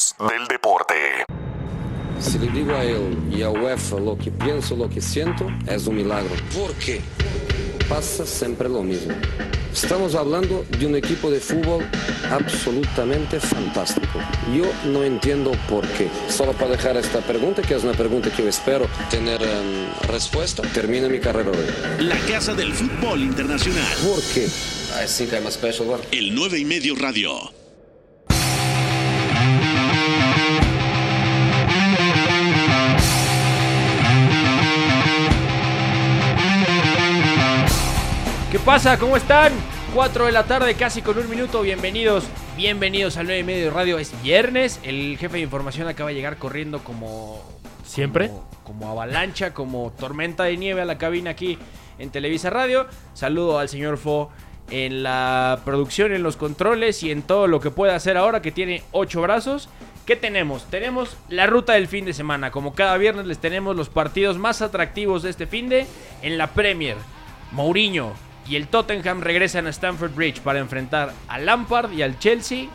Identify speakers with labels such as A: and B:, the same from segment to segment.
A: voz del deporte.
B: Si le digo a él y a UEFA lo que pienso, lo que siento, es un milagro. ¿Por qué? Pasa siempre lo mismo. Estamos hablando de un equipo de fútbol absolutamente fantástico. Yo no entiendo por qué. Solo para dejar esta pregunta, que es una pregunta que yo espero tener em, respuesta, termina mi carrera hoy.
C: La Casa del Fútbol Internacional.
B: ¿Por qué? I think I'm a special one.
C: El 9 y medio radio.
D: Pasa? ¿Cómo están? 4 de la tarde, casi con un minuto. Bienvenidos, bienvenidos al 9 y medio radio. Es viernes. El jefe de información acaba de llegar corriendo como.
E: ¿Siempre?
D: Como, como avalancha, como tormenta de nieve a la cabina aquí en Televisa Radio. Saludo al señor Fo en la producción, en los controles y en todo lo que puede hacer ahora que tiene 8 brazos. ¿Qué tenemos? Tenemos la ruta del fin de semana. Como cada viernes les tenemos los partidos más atractivos de este fin de en la Premier. Mourinho y el Tottenham regresan a Stamford Bridge para enfrentar al Lampard y al Chelsea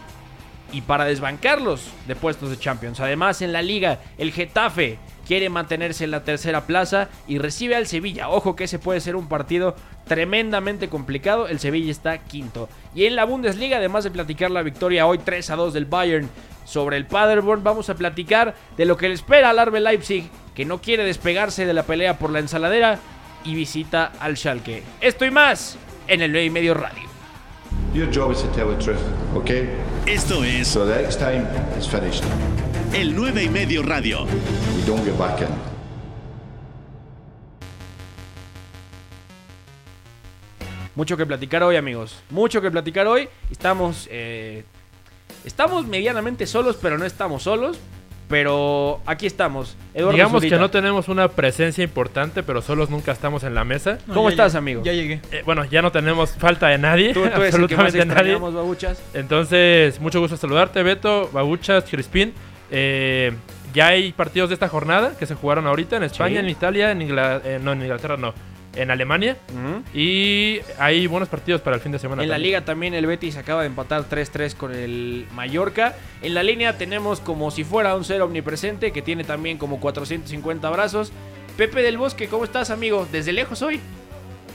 D: y para desbancarlos de puestos de Champions. Además, en la liga, el Getafe quiere mantenerse en la tercera plaza y recibe al Sevilla. Ojo que ese puede ser un partido tremendamente complicado. El Sevilla está quinto. Y en la Bundesliga, además de platicar la victoria hoy 3 a 2 del Bayern sobre el Paderborn, vamos a platicar de lo que le espera al Arbe Leipzig, que no quiere despegarse de la pelea por la ensaladera y visita al Schalke. Esto y más en el 9 y medio radio.
F: Your job is to tell the truth, okay?
C: Esto es
F: So the next time it's finished.
C: el 9 y medio radio.
F: You don't get back in.
D: Mucho que platicar hoy, amigos. Mucho que platicar hoy. Estamos. eh, estamos medianamente solos, pero no estamos solos. Pero aquí estamos. Eduardo
E: Digamos
D: Zurita.
E: que no tenemos una presencia importante, pero solos nunca estamos en la mesa.
D: ¿Cómo estás, amigo?
G: Ya llegué.
E: Eh, bueno, ya no tenemos falta de nadie,
D: Tú, tú eres el que más
E: absolutamente nadie.
D: babuchas.
E: Entonces, mucho gusto saludarte, Beto, Babuchas, Crispín. Eh, ya hay partidos de esta jornada que se jugaron ahorita en España,
D: Sí.
E: en Italia, en Inglaterra, no, en Inglaterra no, en Alemania. Y hay buenos partidos para el fin de semana.
D: En la liga también el Betis acaba de empatar 3-3 con el Mallorca. En la línea tenemos como si fuera un ser omnipresente que tiene también como 450 brazos. Pepe del Bosque, ¿cómo estás, amigo? Desde lejos hoy.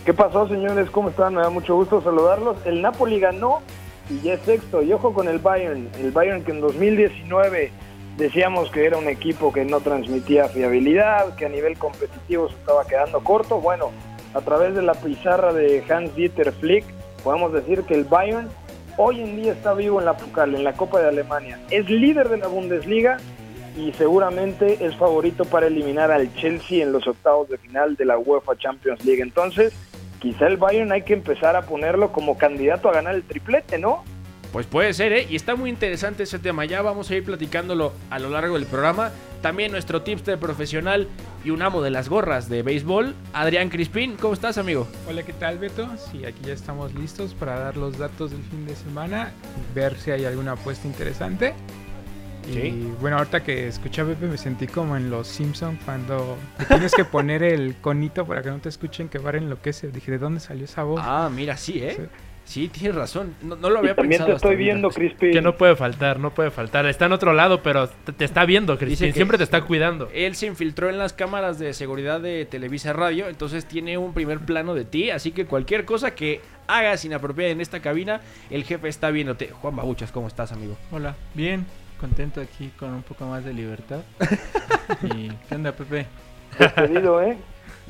H: ¿Qué pasó, señores? ¿Cómo están? Me da mucho gusto saludarlos. El Napoli ganó y ya es sexto. Y ojo con el Bayern. El Bayern que en 2019 decíamos que era un equipo que no transmitía fiabilidad, que a nivel competitivo se estaba quedando corto. Bueno, a través de la pizarra de Hans-Dieter Flick, podemos decir que el Bayern hoy en día está vivo en la Pokal, en la Copa de Alemania. Es líder de la Bundesliga y seguramente es favorito para eliminar al Chelsea en los octavos de final de la UEFA Champions League. Entonces, quizá el Bayern hay que empezar a ponerlo como candidato a ganar el triplete, ¿no?
D: Pues puede ser, ¿eh? Y está muy interesante ese tema. Ya vamos a ir platicándolo a lo largo del programa. También nuestro tipster profesional y un amo de las gorras de béisbol, Adrián Crispín. ¿Cómo estás, amigo?
G: Hola, ¿qué tal, Beto? Sí, aquí ya estamos listos para dar los datos del fin de semana, ver si hay alguna apuesta interesante. Y
D: Sí.
G: bueno, ahorita que escuché a Pepe me sentí como en Los Simpson cuando te tienes que poner el conito para que no te escuchen que va a enloquecer. Dije, ¿de dónde salió esa voz?
D: Ah, mira, sí, ¿eh?
G: Sí.
D: Sí, tienes razón. No, no lo
H: Y
D: había
H: también
D: pensado.
H: te
D: hasta
H: estoy viendo, Crispin.
E: Que no puede faltar, no puede faltar. Está en otro lado, pero te, te está viendo, Crispín.
D: que-
E: Siempre te está cuidando.
D: Él se infiltró en las cámaras de seguridad de Televisa Radio, entonces tiene un primer plano de ti, así que cualquier cosa que hagas inapropiada en esta cabina, el jefe está viéndote. Juan Babuchas, ¿cómo estás, amigo?
I: Hola, bien, contento aquí con un poco más de libertad. ¿Y qué onda, Pepe?
H: Despedido, ¿eh?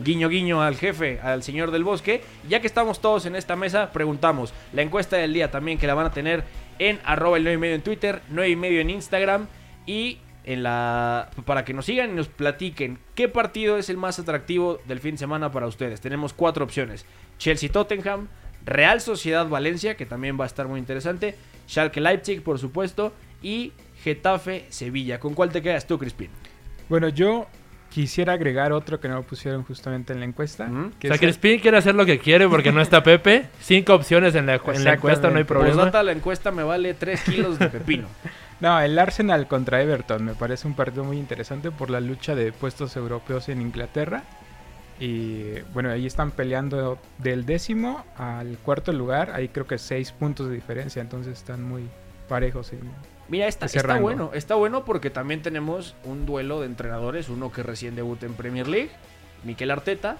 D: Guiño, guiño al jefe, al señor del bosque. Ya que estamos todos en esta mesa, preguntamos la encuesta del día también que la van a tener en arroba el 9 y medio en Twitter, 9 y medio en Instagram y en la para que nos sigan y nos platiquen qué partido es el más atractivo del fin de semana para ustedes. Tenemos cuatro opciones: Chelsea Tottenham, Real Sociedad Valencia, que también va a estar muy interesante, Schalke Leipzig, por supuesto, y Getafe Sevilla. ¿Con cuál te quedas tú, Crispin?
G: Bueno, yo quisiera agregar otro que no pusieron justamente en la encuesta. Que
E: O sea,
G: el-
E: Crispín quiere hacer lo que quiere porque no está Pepe. Cinco opciones en la, en la encuesta, no hay problema.
D: Postdata, la encuesta me vale 3 kilos de pepino.
G: No, el Arsenal contra Everton me parece un partido muy interesante por la lucha de puestos europeos en Inglaterra. Y bueno, ahí están peleando del décimo al cuarto lugar. Ahí creo que seis puntos de diferencia, entonces están muy parejos. Y
D: Mira, está,
G: ese
D: está
G: rango.
D: bueno, está bueno porque también tenemos un duelo de entrenadores, uno que recién debuta en Premier League, Miquel Arteta,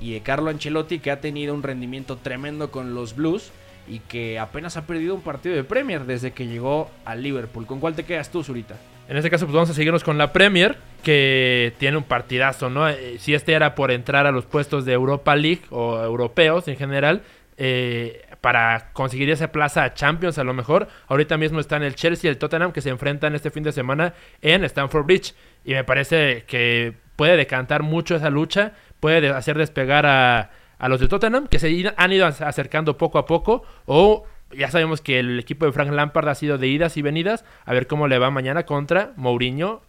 D: y de Carlo Ancelotti, que ha tenido un rendimiento tremendo con los Blues y que apenas ha perdido un partido de Premier desde que llegó al Liverpool. ¿Con cuál te quedas tú, Zurita?
E: En este caso, pues vamos a seguirnos con la Premier, que tiene un partidazo, ¿no? Eh, Si este era por entrar a los puestos de Europa League o europeos en general, eh, para conseguir esa plaza a Champions a lo mejor, ahorita mismo están el Chelsea y el Tottenham que se enfrentan este fin de semana en Stamford Bridge. Y me parece que puede decantar mucho esa lucha, puede de- hacer despegar a, a los de Tottenham, que se han ido ac- acercando poco a poco, o ya sabemos que el equipo de Frank Lampard ha sido de idas y venidas, a ver cómo le va mañana contra Mourinho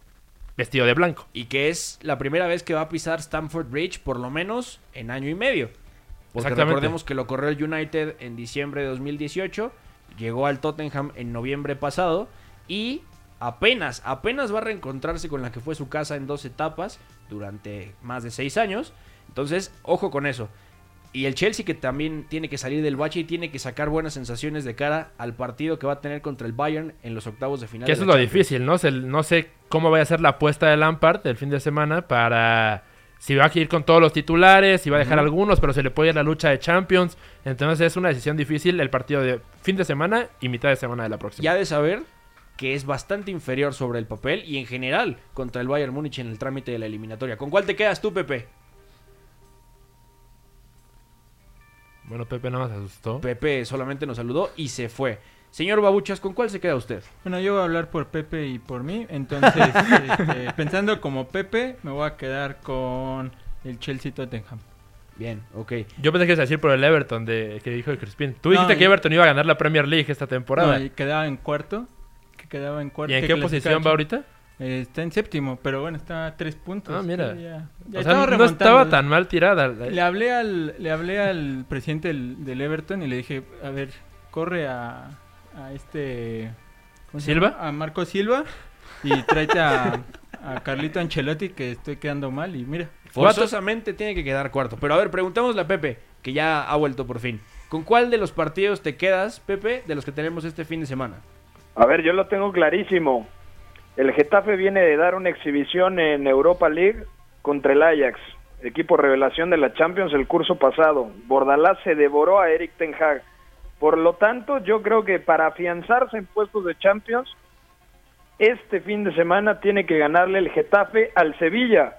E: vestido de blanco.
D: Y que es la primera vez que va a pisar Stamford Bridge, por lo menos en año y medio. Porque recordemos que lo corrió el United en diciembre de 2018, llegó al Tottenham en noviembre pasado y apenas, apenas va a reencontrarse con la que fue su casa en dos etapas durante más de seis años. Entonces, ojo con eso. Y el Chelsea que también tiene que salir del bache y tiene que sacar buenas sensaciones de cara al partido que va a tener contra el Bayern en los octavos de final.
E: Que eso es lo
D: Champions.
E: difícil, ¿no? No sé cómo vaya a ser la apuesta de Lampard el fin de semana para si va a ir con todos los titulares, si va a dejar algunos, pero se le puede ir la lucha de Champions. Entonces es una decisión difícil el partido de fin de semana y mitad de semana de la próxima.
D: ya de saber que es bastante inferior sobre el papel y en general contra el Bayern Múnich en el trámite de la eliminatoria. ¿Con cuál te quedas tú, Pepe?
E: Bueno, Pepe no nos asustó.
D: Pepe solamente nos saludó y se fue. Señor Babuchas, ¿con cuál se queda usted?
I: Bueno, yo voy a hablar por Pepe y por mí. Entonces, este, pensando como Pepe, me voy a quedar con el Chelsea Tottenham.
D: Bien, ok.
E: Yo pensé que ibas a decir por el Everton de, que dijo el Crispin. Tú
I: No,
E: dijiste
I: y-
E: que Everton iba a ganar la Premier League esta temporada.
I: No, y quedaba en cuarto. Que quedaba en cuarto.
E: ¿Y en qué posición va ahorita?
I: Eh, está en séptimo, pero bueno, está a tres puntos.
E: Ah, mira.
I: Ya, ya
E: O sea, no estaba tan mal tirada.
I: Le hablé al, le hablé al presidente del, del Everton y le dije, a ver, corre a, a este... ¿cómo se
E: ¿Silva?
I: A Marco Silva y tráete a, a Carlito Ancelotti que estoy quedando mal y mira.
D: Forzosamente tiene que quedar cuarto. Pero a ver, preguntémosle a Pepe, que ya ha vuelto por fin. ¿Con cuál de los partidos te quedas, Pepe, de los que tenemos este fin de semana?
H: A ver, yo lo tengo clarísimo. El Getafe viene de dar una exhibición en Europa League contra el Ajax, equipo revelación de la Champions el curso pasado. Bordalás se devoró a Eric Ten Hag. Por lo tanto, yo creo que para afianzarse en puestos de Champions, este fin de semana tiene que ganarle el Getafe al Sevilla,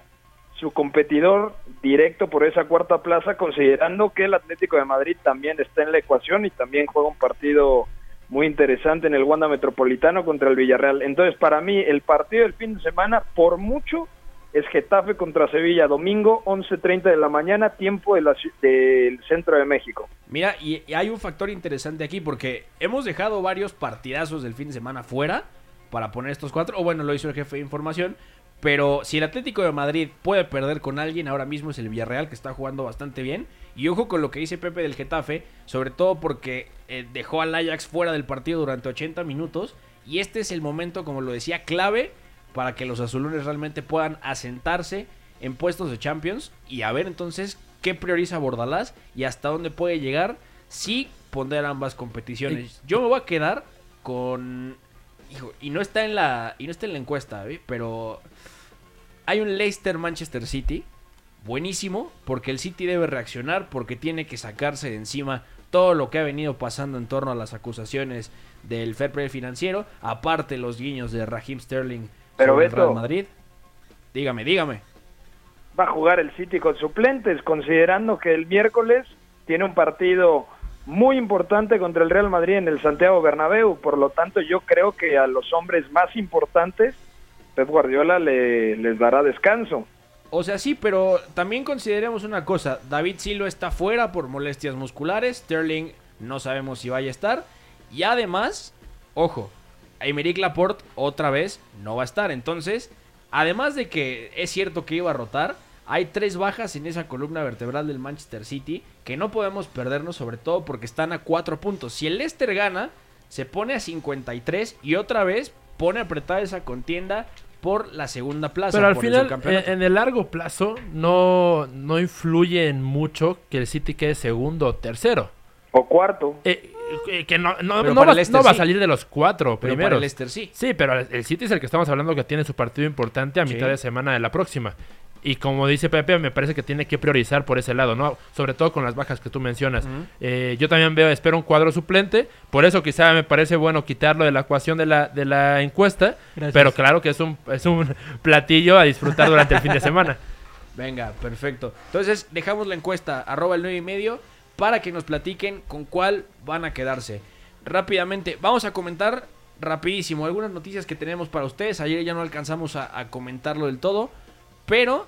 H: su competidor directo por esa cuarta plaza, considerando que el Atlético de Madrid también está en la ecuación y también juega un partido muy interesante en el Wanda Metropolitano contra el Villarreal. Entonces, para mí, el partido del fin de semana, por mucho, es Getafe contra Sevilla, domingo 11.30 de la mañana, tiempo de del centro de México.
D: Mira, y, y hay un factor interesante aquí porque hemos dejado varios partidazos del fin de semana fuera para poner estos cuatro. O bueno, lo hizo el jefe de información. Pero si el Atlético de Madrid puede perder con alguien, ahora mismo es el Villarreal que está jugando bastante bien. Y ojo con lo que dice Pepe del Getafe, sobre todo porque eh, dejó al Ajax fuera del partido durante 80 minutos. Y este es el momento, como lo decía, clave para que los azulones realmente puedan asentarse en puestos de Champions y a ver entonces qué prioriza Bordalás y hasta dónde puede llegar si ponder ambas competiciones. Yo me voy a quedar con hijo, y no está en la y no está en la encuesta, ¿eh? pero hay un Leicester Manchester City buenísimo porque el City debe reaccionar porque tiene que sacarse de encima todo lo que ha venido pasando en torno a las acusaciones del fair play financiero, aparte los guiños de Raheem Sterling
H: Pero
D: sobre el
H: Beto-
D: Real Madrid. Dígame, dígame.
H: va a jugar el City con suplentes, considerando que el miércoles tiene un partido muy importante contra el Real Madrid en el Santiago Bernabéu. Por lo tanto, yo creo que a los hombres más importantes, Pep Guardiola le- les dará descanso.
D: O sea, sí, pero también consideremos una cosa. David Silva está fuera por molestias musculares. Sterling no sabemos si vaya a estar. Y además, ojo, Aymeric Laporte otra vez no va a estar. Entonces, además de que es cierto que iba a rotar, hay tres bajas en esa columna vertebral del Manchester City que no podemos perdernos, sobre todo porque están a cuatro puntos. Si el Leicester gana, se pone a 53 y otra vez pone apretada esa contienda por la segunda plaza.
E: Pero al final, en, el largo plazo, no, no influye en mucho que el City quede segundo o tercero.
H: O cuarto.
E: Eh, que no, no, no va, no va a
D: sí.
E: salir de los cuatro
D: Pero para el Leicester sí.
E: Sí, pero el City es el que estamos hablando que tiene su partido importante a
D: Sí.
E: mitad de semana de la próxima. Y como dice Pepe, me parece que tiene que priorizar por ese lado, ¿no? Sobre todo con las bajas que tú mencionas. Eh, yo también veo, espero un cuadro suplente. Por eso quizá me parece bueno quitarlo de la ecuación de la, de la encuesta.
I: Gracias.
E: Pero claro que es un, es un platillo a disfrutar durante el fin de semana.
D: Venga, perfecto. Entonces, dejamos la encuesta, arroba el 9 y medio, para que nos platiquen con cuál van a quedarse. Rápidamente, vamos a comentar rapidísimo algunas noticias que tenemos para ustedes. Ayer ya no alcanzamos a, comentarlo del todo, pero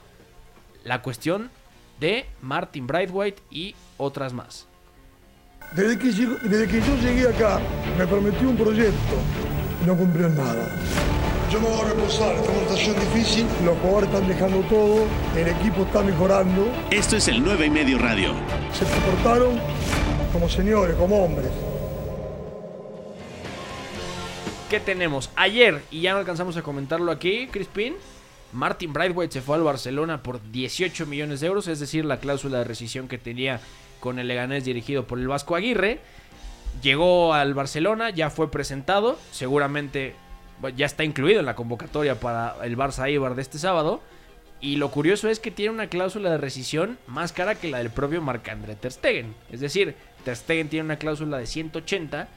D: la cuestión de Martin Brightwhite y otras más.
A: Desde que, llegó- desde que yo llegué acá, me prometió un proyecto no cumplió nada. Yo me voy a reposar, esta es una situación difícil, los jugadores están dejando todo, el equipo está mejorando,
C: Esto es el 9 y medio radio.
A: se comportaron como señores, como hombres.
D: ¿Qué tenemos? Ayer, y ya no alcanzamos a comentarlo aquí, Crispin, Martin Brightwhite se fue al Barcelona por 18 millones de euros, es decir, la cláusula de rescisión que tenía con el Leganés dirigido por el Vasco Aguirre. Llegó al Barcelona, ya fue presentado, seguramente ya está incluido en la convocatoria para el Barça Eibar de este sábado. Y lo curioso es que tiene una cláusula de rescisión más cara que la del propio Marc-André Ter Stegen. Es decir, Ter Stegen tiene una cláusula de 180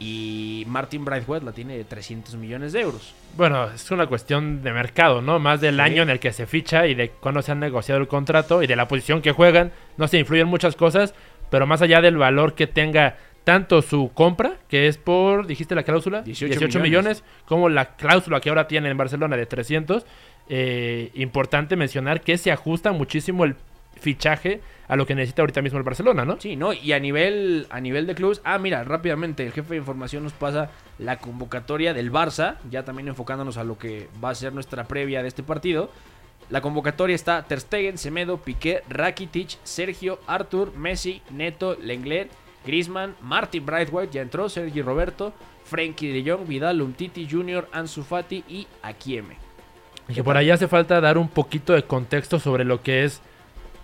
D: y Martin Brightwhite la tiene de 300 millones de euros.
E: Bueno, es una cuestión de mercado, ¿no? Más del
D: Sí.
E: año en el que se ficha y de cuándo se han negociado el contrato y de la posición que juegan. No se influyen muchas cosas, pero más allá del valor que tenga tanto su compra, que es por, dijiste la cláusula,
D: 18
E: millones.
D: millones,
E: como la cláusula que ahora tiene en Barcelona de 300. eh, importante mencionar que se ajusta muchísimo el fichaje a lo que necesita ahorita mismo el Barcelona, ¿no?
D: Sí, ¿no? Y a nivel, a nivel de clubes, ah, mira, rápidamente, el jefe de información nos pasa la convocatoria del Barça, ya también enfocándonos a lo que va a ser nuestra previa de este partido. La convocatoria está Ter Stegen, Semedo, Piqué, Rakitic, Sergio, Artur, Messi, Neto, Lenglet, Griezmann, Martin Brightwhite, ya entró, Sergi Roberto, Frenkie de Jong, Vidal, Umtiti Jr., Ansu Fati y Akieme.
E: Y que por ahí hace falta dar un poquito de contexto sobre lo que es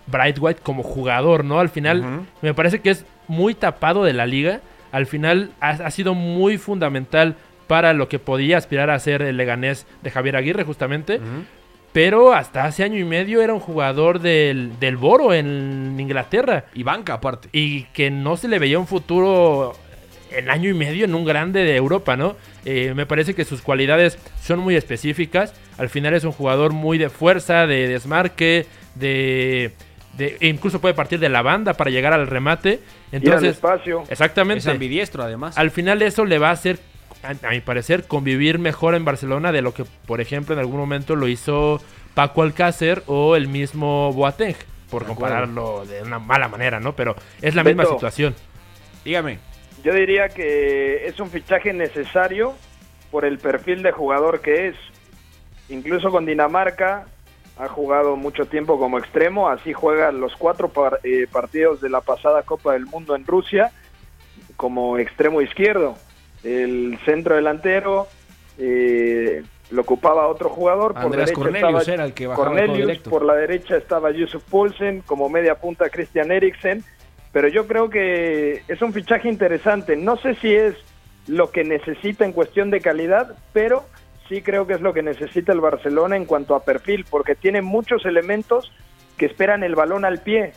E: Brightwhite como jugador, ¿no? Al final, me parece que es muy tapado de la liga. Al final, ha, ha sido muy fundamental para lo que podía aspirar a ser el Leganés de Javier Aguirre, justamente. Pero hasta hace año y medio era un jugador del, del Boro en Inglaterra.
D: Y banca aparte.
E: Y que no se le veía un futuro en año y medio en un grande de Europa, ¿no? Eh, me parece que sus cualidades son muy específicas. Al final es un jugador muy de fuerza, de desmarque, de, de- e incluso puede partir de la banda para llegar al remate. Entonces,
H: espacio.
D: Es
E: exactamente.
D: ambidiestro además.
E: Al final eso le va a hacer, a, a mi parecer, convivir mejor en Barcelona de lo que, por ejemplo, en algún momento lo hizo Paco Alcácer o el mismo Boateng, por
D: De acuerdo.
E: compararlo de una mala manera, ¿no? Pero es la misma situación.
D: Dígame.
H: Yo diría que es un fichaje necesario por el perfil de jugador que es. Incluso con Dinamarca ha jugado mucho tiempo como extremo, así juega los cuatro par- eh, partidos de la pasada Copa del Mundo en Rusia como extremo izquierdo. El centro delantero eh, lo ocupaba otro jugador. Por
D: Andreas
H: derecha
D: Cornelius
H: estaba
D: era el que bajaba
H: Cornelius, por la derecha estaba Yusuf Poulsen, como media punta Christian Eriksen, pero yo creo que es un fichaje interesante. No sé si es lo que necesita en cuestión de calidad, pero sí creo que es lo que necesita el Barcelona en cuanto a perfil, porque tiene muchos elementos que esperan el balón al pie.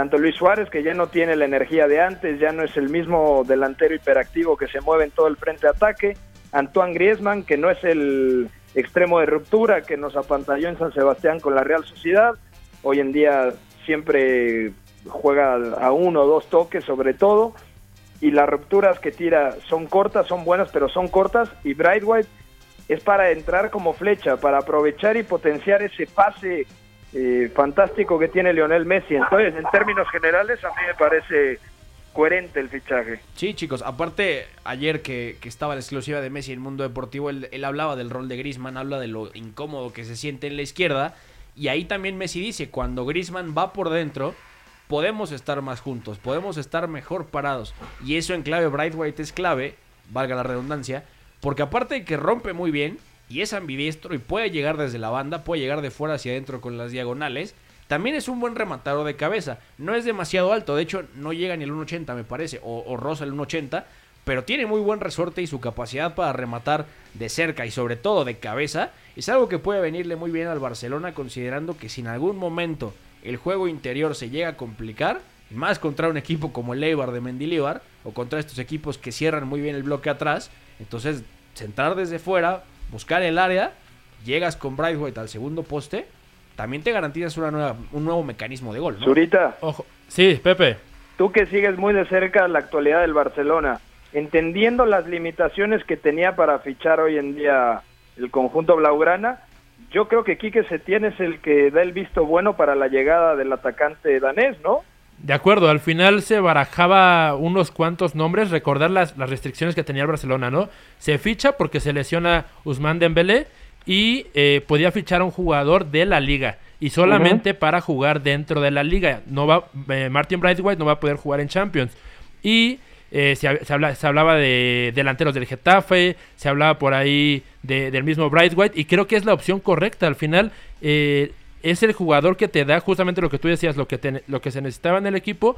H: Tanto Luis Suárez, que ya no tiene la energía de antes, ya no es el mismo delantero hiperactivo que se mueve en todo el frente de ataque. Antoine Griezmann, que no es el extremo de ruptura que nos apantalló en San Sebastián con la Real Sociedad. Hoy en día siempre juega a uno o dos toques sobre todo. Y las rupturas que tira son cortas, son buenas, pero son cortas. Y Brightwhite es para entrar como flecha, para aprovechar y potenciar ese pase eh, fantástico que tiene Lionel Messi. Entonces, en términos generales, a mí me parece coherente el fichaje.
D: Sí, chicos, aparte ayer que, que estaba la exclusiva de Messi en el mundo deportivo, él, él hablaba del rol de Griezmann, habla de lo incómodo que se siente en la izquierda, y ahí también Messi dice, cuando Griezmann va por dentro, podemos estar más juntos, podemos estar mejor parados, y eso en clave Brightwhite es clave, valga la redundancia, porque aparte de que rompe muy bien, y es ambidiestro y puede llegar desde la banda, puede llegar de fuera hacia adentro con las diagonales, También es un buen rematador de cabeza. No es demasiado alto, de hecho no llega ni el 1.80 me parece, o, o roza el 1.80, pero tiene muy buen resorte y su capacidad para rematar de cerca y sobre todo de cabeza es algo que puede venirle muy bien al Barcelona considerando que si en algún momento el juego interior se llega a complicar, más contra un equipo como el Eibar de Mendilibar o contra estos equipos que cierran muy bien el bloque atrás, entonces centrar desde fuera, buscar el área, llegas con Brightwhite al segundo poste, también te garantizas una nueva, un nuevo mecanismo de gol. ¿no?
H: Zurita,
E: Ojo. Sí, Pepe.
H: tú que sigues muy de cerca la actualidad del Barcelona, entendiendo las limitaciones que tenía para fichar hoy en día el conjunto blaugrana, yo creo que Quique Setién es el que da el visto bueno para la llegada del atacante danés, ¿no?
E: De acuerdo, al final se barajaba unos cuantos nombres, recordar las, las restricciones que tenía el Barcelona, ¿no? Se ficha porque se lesiona Usman Dembélé y eh, podía fichar a un jugador de la liga y solamente para jugar dentro de la liga. No va, eh, Martin Brightwhite no va a poder jugar en Champions. Y eh, se, hab- se habla- se hablaba de delanteros del Getafe, se hablaba por ahí de- del mismo Brightwhite y creo que es la opción correcta. Al final eh, es el jugador que te da justamente lo que tú decías, lo que, te- lo que se necesitaba en el equipo.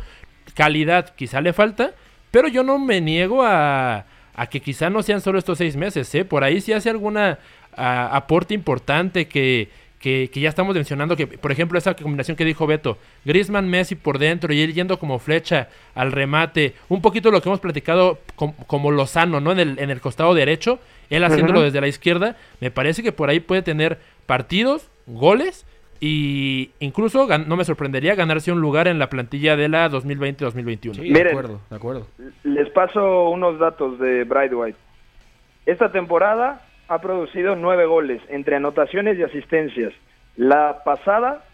E: Calidad quizá le falta, pero yo no me niego a, a que quizá no sean solo estos seis meses. ¿eh? Por ahí si hace alguna a- aporte importante que, que, que ya estamos mencionando, que por ejemplo esa combinación que dijo Beto, Griezmann, Messi por dentro y él yendo como flecha al remate, un poquito lo que hemos platicado com- como Lozano, ¿no? En el, en el costado derecho, él haciéndolo desde la izquierda, me parece que por ahí puede tener partidos, goles y incluso no me sorprendería ganarse un lugar en la plantilla de la 2020-2021.
D: Sí,
H: Miren.
D: de acuerdo, de acuerdo.
H: Les paso unos datos de Brightwhite. Esta temporada ha producido nueve goles entre anotaciones y asistencias. La pasada,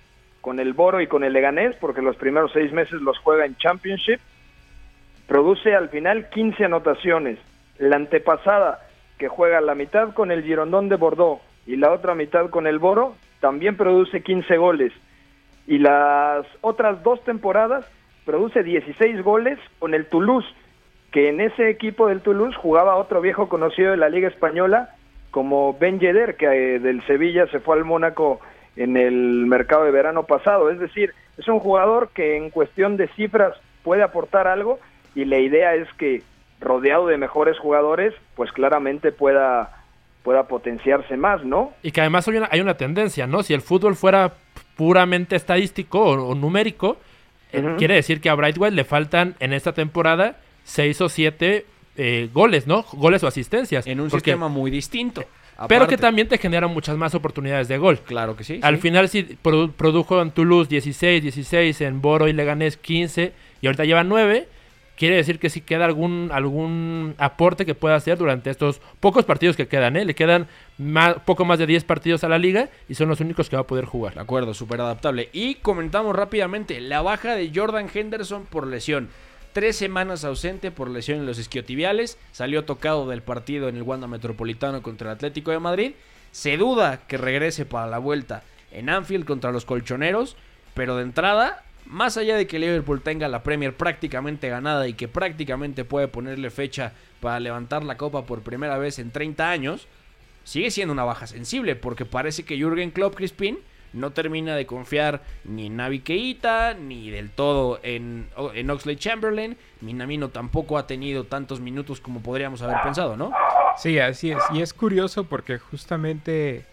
H: con el Boro y con el Leganés, porque los primeros seis meses los juega en Championship, produce al final 15 anotaciones. La antepasada, que juega la mitad con el Girondón de Bordeaux y la otra mitad con el Boro, también produce 15 goles. Y las otras dos temporadas produce 16 goles con el Toulouse, que en ese equipo del Toulouse jugaba otro viejo conocido de la Liga Española, como Ben Yedder, que eh, del Sevilla se fue al Mónaco en el mercado de verano pasado. Es decir, es un jugador que en cuestión de cifras puede aportar algo y la idea es que rodeado de mejores jugadores, pues claramente pueda pueda potenciarse más, ¿no?
E: Y que además hay una, hay una tendencia, ¿no? Si el fútbol fuera puramente estadístico o, o numérico, eh, quiere decir que a Brightwell le faltan en esta temporada seis o siete eh, goles, ¿no? Goles o asistencias.
D: En un
E: Porque-
D: sistema muy distinto.
E: Pero que también te genera muchas más oportunidades de gol.
D: Claro que sí.
E: Al
D: sí.
E: final sí produ- produjo en Toulouse 16, 16, en Boro y Leganés 15 y ahorita lleva 9. Quiere decir que sí queda algún algún aporte que pueda hacer durante estos pocos partidos que quedan, ¿eh? Le quedan poco más de 10 partidos a la liga y son los únicos que va a poder jugar.
D: De acuerdo, súper adaptable. Y comentamos rápidamente la baja de Jordan Henderson por lesión. Tres semanas ausente por lesión en los isquiotibiales. Salió tocado del partido en el Wanda Metropolitano contra el Atlético de Madrid. Se duda que regrese para la vuelta en Anfield contra los colchoneros. Pero de entrada, más allá de que Liverpool tenga la Premier prácticamente ganada y que prácticamente puede ponerle fecha para levantar la copa por primera vez en 30 años, sigue siendo una baja sensible porque parece que Jürgen Klopp Crispin no termina de confiar ni en Navi Keita ni del todo en, en Oxley Chamberlain. Minamino tampoco ha tenido tantos minutos como podríamos haber pensado, ¿no?
G: Sí, así es. Y es curioso porque justamente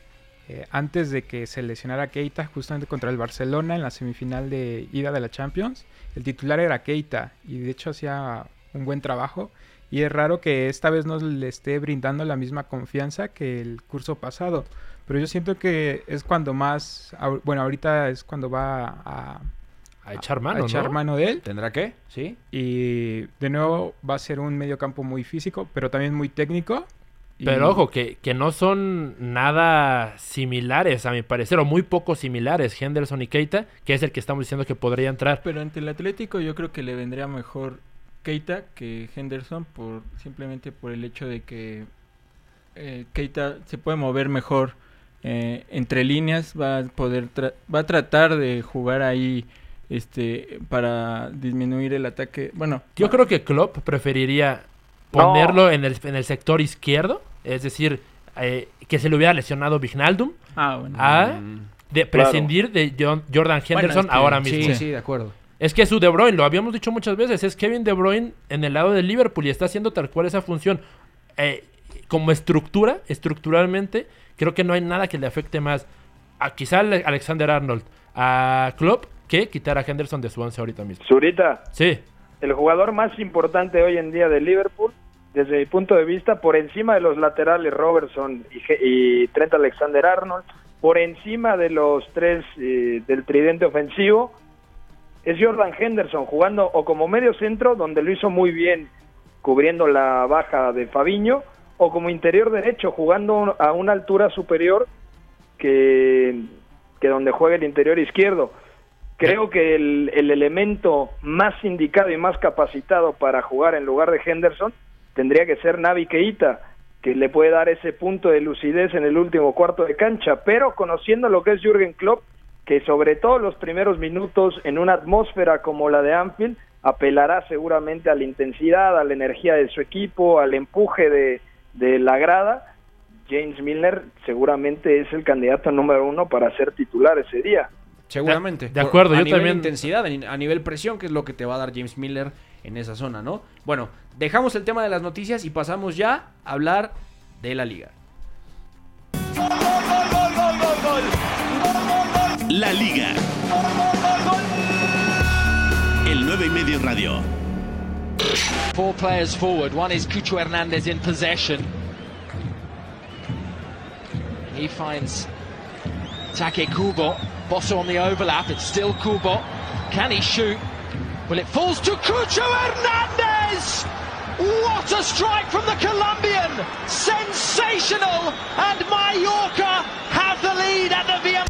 G: eh, antes de que se lesionara Keita, justamente contra el Barcelona en la semifinal de ida de la Champions, el titular era Keita y de hecho hacía un buen trabajo. Y es raro que esta vez no le esté brindando la misma confianza que el curso pasado. Pero yo siento que es cuando más, bueno, ahorita es cuando va a,
E: A echar mano,
G: a echar
E: ¿no?
G: mano de él.
D: ¿Tendrá que? ¿Sí?
G: Y de nuevo va a ser un medio campo muy físico, pero también muy técnico. Y-
E: Pero ojo, que, que no son nada similares a mi parecer, o muy poco similares, Henderson y Keita, que es el que estamos diciendo que podría entrar.
I: Pero ante el Atlético yo creo que le vendría mejor Keita que Henderson por simplemente por el hecho de que eh, Keita se puede mover mejor eh, entre líneas, va a poder tra- va a tratar de jugar ahí este para disminuir el ataque. Bueno,
E: Yo creo que Klopp preferiría ponerlo en, el, en el sector izquierdo, es decir, eh, que se le hubiera lesionado Vignaldum,
I: ah, bueno.
E: a
D: Mm,
E: de
H: Claro.
E: prescindir de John- Jordan
D: Bueno,
E: Henderson
D: es que-
E: ahora mismo.
D: Sí, sí, de acuerdo.
E: Es que su De Bruyne, lo habíamos dicho muchas veces, es Kevin De Bruyne en el lado de Liverpool y está haciendo tal cual esa función. Eh, como estructura, estructuralmente, creo que no hay nada que le afecte más a quizá Ale- Alexander Arnold, a Klopp, que quitar a Henderson de su once ahorita mismo.
H: Zurita,
E: Sí,
H: el jugador más importante hoy en día de Liverpool, desde mi punto de vista, por encima de los laterales Robertson y, y Trent Alexander-Arnold, por encima de los tres eh, del tridente ofensivo, es Jordan Henderson jugando o como medio centro, donde lo hizo muy bien cubriendo la baja de Fabiño, o como interior derecho, jugando a una altura superior que, que donde juega el interior izquierdo. Creo que el, el elemento más indicado y más capacitado para jugar en lugar de Henderson tendría que ser Navi Keita, que le puede dar ese punto de lucidez en el último cuarto de cancha, pero conociendo lo que es Jürgen Klopp, que sobre todo los primeros minutos en una atmósfera como la de Anfield, apelará seguramente a la intensidad, a la energía de su equipo, al empuje de, de la grada, James Milner seguramente es el candidato número uno para ser titular ese día.
D: Seguramente.
E: De- de acuerdo,
D: a
E: yo
D: nivel
E: también-
D: intensidad, a nivel presión, que es lo que te va a dar James Miller en esa zona, ¿no? Bueno, dejamos el tema de las noticias y pasamos ya a hablar de la liga.
C: La Liga. El 9 y medio radio.
J: Four players forward. One is Cucho Hernandez in possession. He finds Take Kubo. Bosso on the overlap. It's still Kubo. Can he shoot? Well, it falls to Cucho Hernandez! What a strike from the Colombian! Sensational! And Mallorca have the lead at the VM.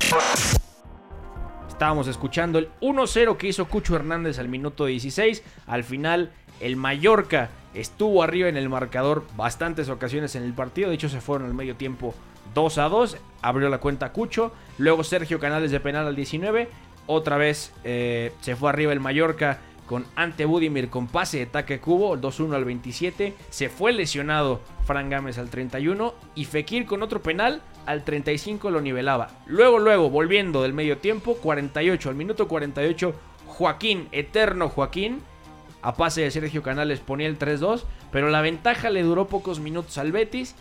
D: Estábamos escuchando el 1-0 que hizo Cucho Hernández al minuto 16. Al final, el Mallorca estuvo arriba en el marcador bastantes ocasiones en el partido. De hecho, se fueron al medio tiempo 2 a 2. Abrió la cuenta Cucho. Luego Sergio Canales de penal al 19. Otra vez eh, se fue arriba el Mallorca con Ante Budimir con pase de taque cubo, el 2-1 al 27. Se fue lesionado Fran Gámez al 31 y Fekir con otro penal al 35 lo nivelaba. Luego, luego, volviendo del medio tiempo, 48 al minuto 48, Joaquín, eterno Joaquín, a pase de Sergio Canales ponía el 3-2, pero la ventaja le duró pocos minutos al Betis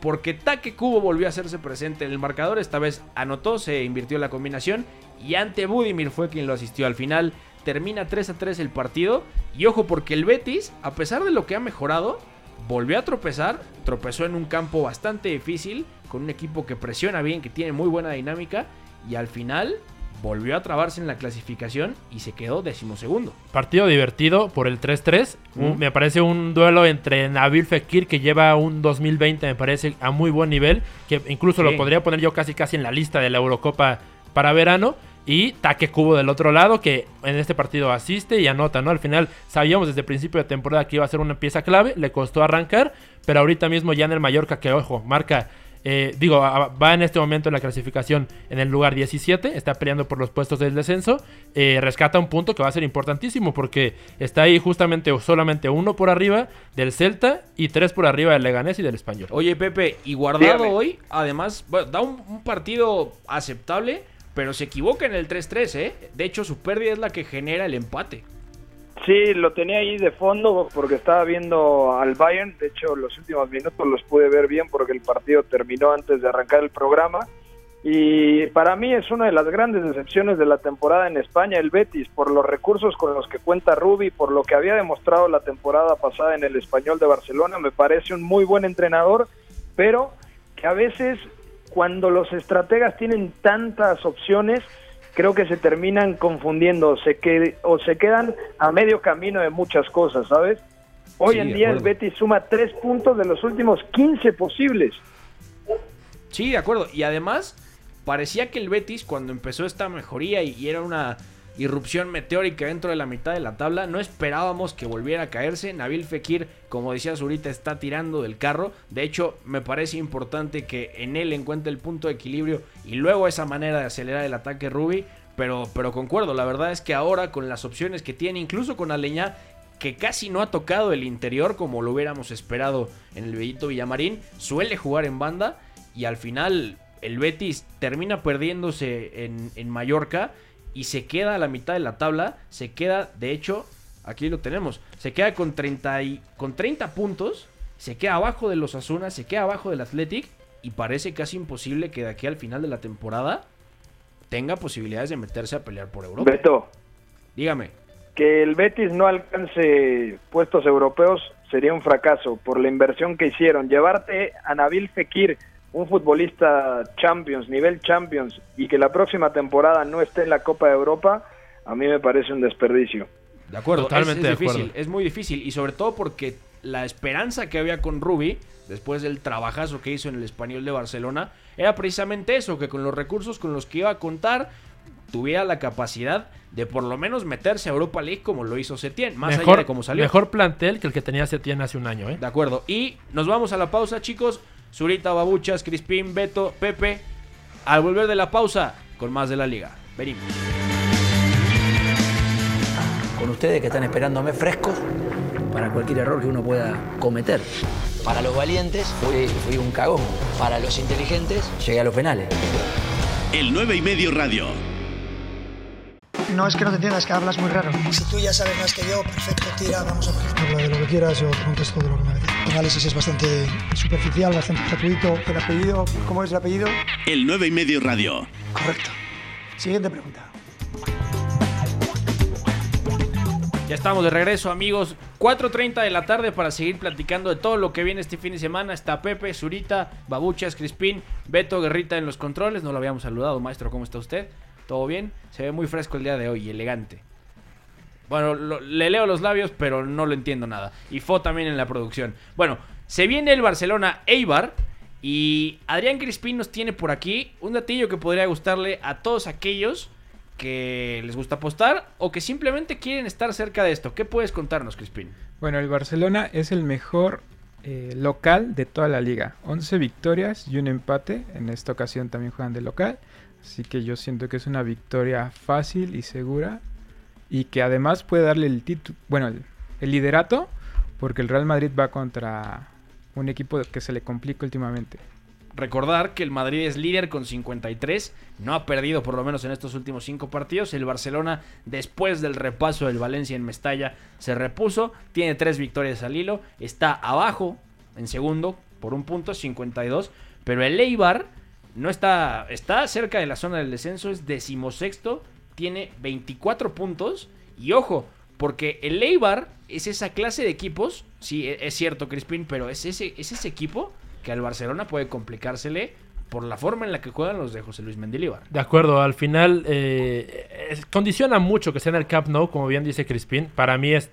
D: porque Taque Cubo volvió a hacerse presente en el marcador. Esta vez anotó, se invirtió la combinación y ante Budimir fue quien lo asistió. Al final termina 3 a 3 el partido. Y ojo, porque el Betis, a pesar de lo que ha mejorado, volvió a tropezar. Tropezó en un campo bastante difícil, con un equipo que presiona bien, que tiene muy buena dinámica. Y al final volvió a trabarse en la clasificación y se quedó decimosegundo.
E: Partido divertido por el 3-3. Un- Me parece un duelo entre Nabil Fekir, que lleva un 2020, me parece, a muy buen nivel. Que incluso
D: Sí.
E: lo podría poner yo casi casi en la lista de la Eurocopa para verano. Y Taque Cubo del otro lado, que en este partido asiste y anota, ¿no? Al final sabíamos desde el principio de temporada que iba a ser una pieza clave. Le costó arrancar, pero ahorita mismo ya en el Mallorca, que ojo, marca eh, digo, va en este momento en la clasificación en el lugar 17, está peleando por los puestos del descenso, eh, rescata un punto que va a ser importantísimo porque está ahí justamente o solamente uno por arriba del Celta y tres por arriba del Leganés y del Español.
D: Oye, Pepe, y guardado
H: Dígame.
D: hoy, además, bueno, da un, un partido aceptable, pero se equivoca en el 3-3, ¿eh? De hecho, su pérdida es la que genera el empate.
H: Sí, lo tenía ahí de fondo porque estaba viendo al Bayern. De hecho, los últimos minutos los pude ver bien porque el partido terminó antes de arrancar el programa. Y para mí es una de las grandes decepciones de la temporada en España, el Betis, por los recursos con los que cuenta Rubi, por lo que había demostrado la temporada pasada en el Español de Barcelona. Me parece un muy buen entrenador, pero que a veces cuando los estrategas tienen tantas opciones, creo que se terminan confundiendo se que, o se quedan a medio camino de muchas cosas, ¿sabes? Hoy
D: Sí,
H: en día el. Betis suma tres puntos de los últimos 15 posibles.
D: Sí, de acuerdo. Y además, parecía que el Betis, cuando empezó esta mejoría y, y era una irrupción meteórica dentro de la mitad de la tabla, no esperábamos que volviera a caerse. Nabil Fekir, como decía Zurita, está tirando del carro. De hecho, me parece importante que en él encuentre el punto de equilibrio y luego esa manera de acelerar el ataque Ruby. Pero, pero concuerdo, la verdad es que ahora con las opciones que tiene, incluso con Aleñá, que casi no ha tocado el interior como lo hubiéramos esperado en el Bellito Villamarín, suele jugar en banda y al final el Betis termina perdiéndose en Mallorca y se queda a la mitad de la tabla. Se queda, de hecho, aquí lo tenemos. Se queda con 30, y, con 30 puntos. Se queda abajo de los Asuna, se queda abajo del Athletic. Y parece casi imposible que de aquí al final de la temporada tenga posibilidades de meterse a pelear por Europa.
H: Beto,
D: Dígame.
H: que el Betis no alcance puestos europeos sería un fracaso por la inversión que hicieron. Llevarte a Nabil Fekir, un futbolista Champions, nivel Champions, y que la próxima temporada no esté en la Copa de Europa, a mí me parece un desperdicio.
D: De acuerdo,
E: Totalmente
D: es, es difícil,
E: acuerdo.
D: es muy difícil y sobre todo porque la esperanza que había con Rubi después del trabajazo que hizo en el Español de Barcelona era precisamente eso, que con los recursos con los que iba a contar tuviera la capacidad de por lo menos meterse a Europa League como lo hizo Setién, más allá de cómo salió.
E: mejor plantel que el que tenía Setién hace un año, ¿eh?
D: De acuerdo. Y nos vamos a la pausa, chicos. Zurita, Babuchas, Crispín, Beto, Pepe. Al volver de la pausa, con más de la liga. Venimos.
K: con ustedes que están esperándome frescos para cualquier error que uno pueda cometer. Para los valientes fui, fui un cagón. Para los inteligentes llegué a los penales.
C: El 9 y medio radio.
L: No es que no te entiendas, que hablas muy raro. Si tú ya sabes más que yo, perfecto, tira, vamos a ver. Habla de lo que quieras, yo contesto de lo que me apetece. El análisis es bastante superficial, bastante gratuito. ¿El apellido? ¿Cómo es el apellido?
C: El 9 y medio radio.
L: Correcto. Siguiente pregunta.
D: Ya estamos de regreso, amigos. 4.30 de la tarde para seguir platicando de todo lo que viene este fin de semana. Está Pepe, Zurita, Babuchas, Crispín, Beto, Guerrita en los controles. No lo habíamos saludado, maestro. ¿Cómo está usted? ¿Todo bien? Se ve muy fresco el día de hoy, elegante. Bueno, le leo los labios, pero no lo entiendo nada. Y Fo también en la producción. Bueno, se viene el Barcelona Eibar. Y Adrián Crispín nos tiene por aquí un datillo que podría gustarle a todos aquellos que les gusta apostar o que simplemente quieren estar cerca de esto. ¿Qué puedes contarnos, Crispín?
G: Bueno, el Barcelona es el mejor eh, local de toda la liga. 11 victorias y un empate. En esta ocasión también juegan de local. Así que yo siento que es una victoria fácil y segura. Y que además puede darle el título, bueno, el, liderato. Porque el Real Madrid va contra un equipo que se le complica últimamente.
D: Recordar que el Madrid es líder con 53, no ha perdido por lo menos en estos últimos cinco partidos. El Barcelona, después del repaso del Valencia en Mestalla, se repuso, tiene tres victorias al hilo, está abajo en segundo por un punto, 52. Pero el Eibar no está, está cerca de la zona del descenso, es decimosexto, tiene 24 puntos. Y ojo, porque el Eibar es esa clase de equipos, sí, e- es cierto, Crispin, pero es ese, es ese equipo que al Barcelona puede complicársele por la forma en la que juegan los de José Luis Mendilibar.
E: De acuerdo, al final eh, condiciona mucho que sea en el Camp Nou, como bien dice Crispín. Para mí es,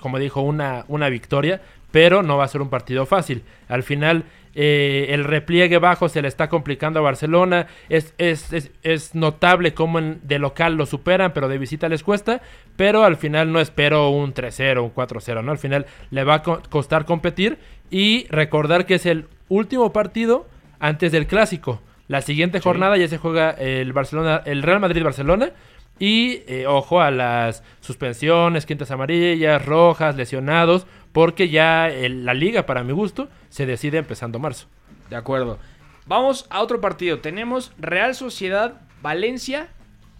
E: como dijo, una, una victoria, pero no va a ser un partido fácil. Al final eh, el repliegue bajo se le está complicando a Barcelona. Es, es, es, es notable cómo en- de local lo superan, pero de visita les cuesta. Pero al final no espero un 3-0, un 4-0, ¿no? Al final le va a co- costar competir y recordar que es el último partido antes del clásico. La siguiente jornada ya se juega el Barcelona, el Real Madrid-Barcelona. Y eh, ojo a las suspensiones, quintas amarillas, rojas, lesionados, porque ya el- la liga, para mi gusto, se decide empezando marzo.
D: De acuerdo. Vamos a otro partido. Tenemos Real Sociedad Valencia